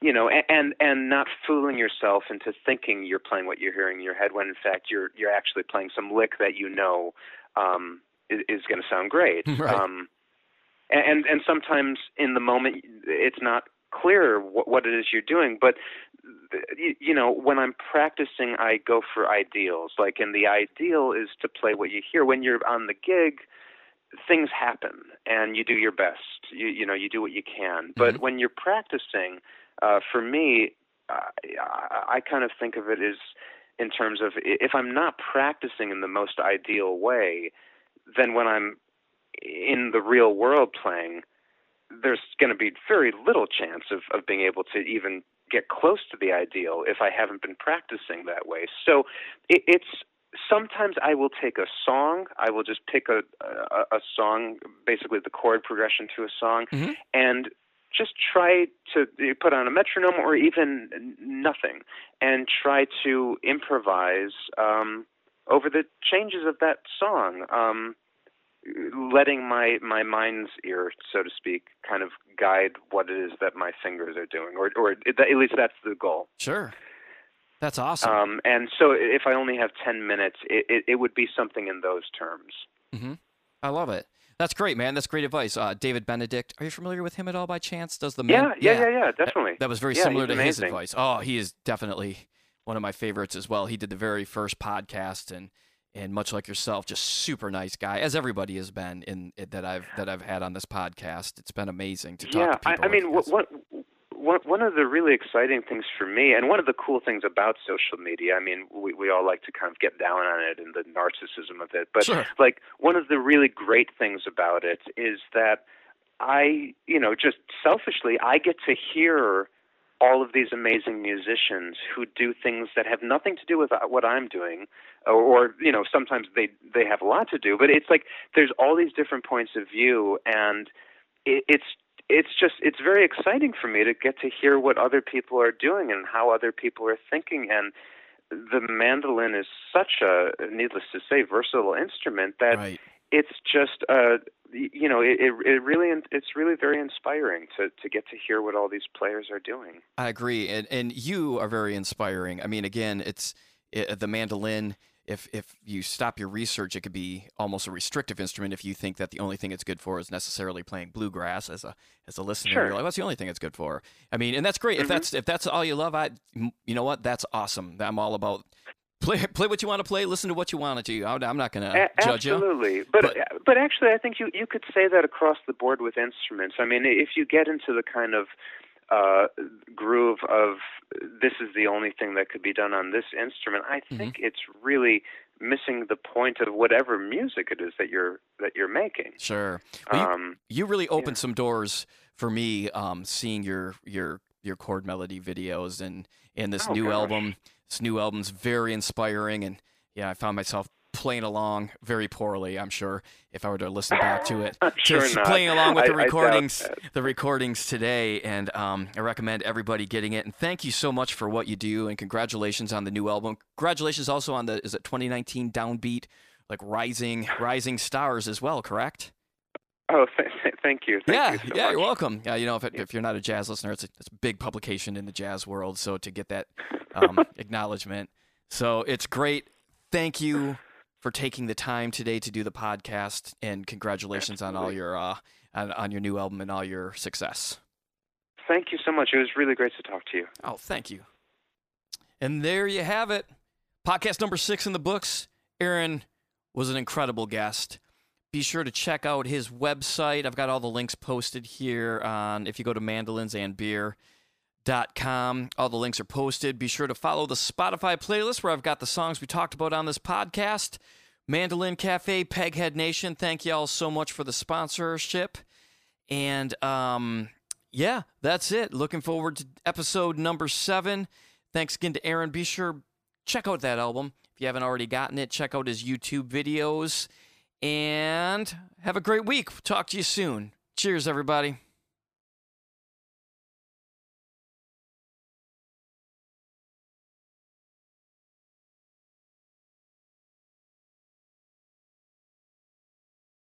you know and and not fooling yourself into thinking you're playing what you're hearing in your head when in fact you're you're actually playing some lick that you know um is, is going to sound great [LAUGHS] Right. um and and sometimes in the moment it's not clear what, what it is you're doing but you, you know when i'm practicing i go for ideals. Like and the ideal is to play what you hear. When you're on the gig things happen and you do your best. You you know you do what you can. But Mhm. when you're practicing uh for me uh, I, I kind of think of it as in terms of if i'm not practicing in the most ideal way then when i'm in the real world playing there's going to be very little chance of, of being able to even get close to the ideal if I haven't been practicing that way. So it, it's sometimes I will take a song, I will just pick a, a a song, basically the chord progression to a song, Mhm. and just try to put on a metronome or even nothing and try to improvise um, over the changes of that song. Um, letting my my mind's ear, so to speak, kind of guide what it is that my fingers are doing, or or at least that's the goal. Sure, that's awesome. Um, and so, if I only have ten minutes, it, it, it would be something in those terms. Mm-hmm. I love it. That's great, man. That's great advice. Uh, David Benedict, are you familiar with him at all by chance? Does the man- yeah, yeah, yeah, yeah, definitely. That, that was very yeah, similar to amazing. his advice. Oh, he is definitely one of my favorites as well. He did the very first podcast and and much like yourself, just super nice guy, as everybody has been in, that I've that I've had on this podcast. It's been amazing to talk yeah, to people. I, I mean, what, what one of the really exciting things for me, and one of the cool things about social media, I mean, we we all like to kind of get down on it and the narcissism of it, but Sure. like one of the really great things about it is that I, you know, just selfishly, I get to hear all of these amazing musicians who do things that have nothing to do with uh, what I'm doing, or, or you know, sometimes they they have a lot to do, but it's like there's all these different points of view, and it, it's it's just it's very exciting for me to get to hear what other people are doing and how other people are thinking and the mandolin is such a needless to say versatile instrument that right. It's just uh you know it, it really it's really very inspiring to to get to hear what all these players are doing I agree, and and you are very inspiring. I mean, again, it's it, the mandolin. If if you stop your research, it could be almost a restrictive instrument. If you think that the only thing it's good for is necessarily playing bluegrass as a as a listener, Sure. you're like, what's the only thing it's good for? I mean, and that's great. If Mhm. that's if that's all you love, I you know what? That's awesome. I'm all about play play what you want to play, listen to what you want to do. I'm not gonna A- judge you. absolutely but, but- but actually i think you you could say that across the board with instruments i mean if you get into the kind of uh groove of this is the only thing that could be done on this instrument i Mm-hmm. think it's really missing the point of whatever music it is that you're that you're making Sure. Well, you- um you really opened Yeah. some doors for me um, seeing your your your chord melody videos and and this Oh, new gosh. album. This new album's very inspiring and yeah i found myself playing along very poorly i'm sure if i were to listen back to it. [LAUGHS] Sure just not. playing along with I- the recordings the recordings today and um, i recommend everybody getting it and thank you so much for what you do and congratulations on the new album. Congratulations also on the is it 2019 downbeat like rising rising stars as well correct oh th- th- thank you thank yeah, you so yeah, much. you're welcome. Yeah, you know, if, it, if you're not a jazz listener, it's a, it's a big publication in the jazz world. So to get that um, [LAUGHS] acknowledgement, so it's great. Thank you for taking the time today to do the podcast, and congratulations on all your uh, on, on your new album and all your success. thank you so much it was really great to talk to you Oh, thank you. And there you have it. Podcast number six in the books. Aaron was an incredible guest. Be sure to check out his website. I've got all the links posted here on if you go to mandolinsandbeer.com. All the links are posted. Be sure to follow the Spotify playlist where I've got the songs we talked about on this podcast. Mandolin Cafe, Peghead Nation, thank y'all so much for the sponsorship. And um, yeah, that's it. Looking forward to episode number seven. Thanks again to Aaron. Be sure check out that album if you haven't already gotten it. Check out his YouTube videos, and have a great week. Talk to you soon. Cheers, everybody.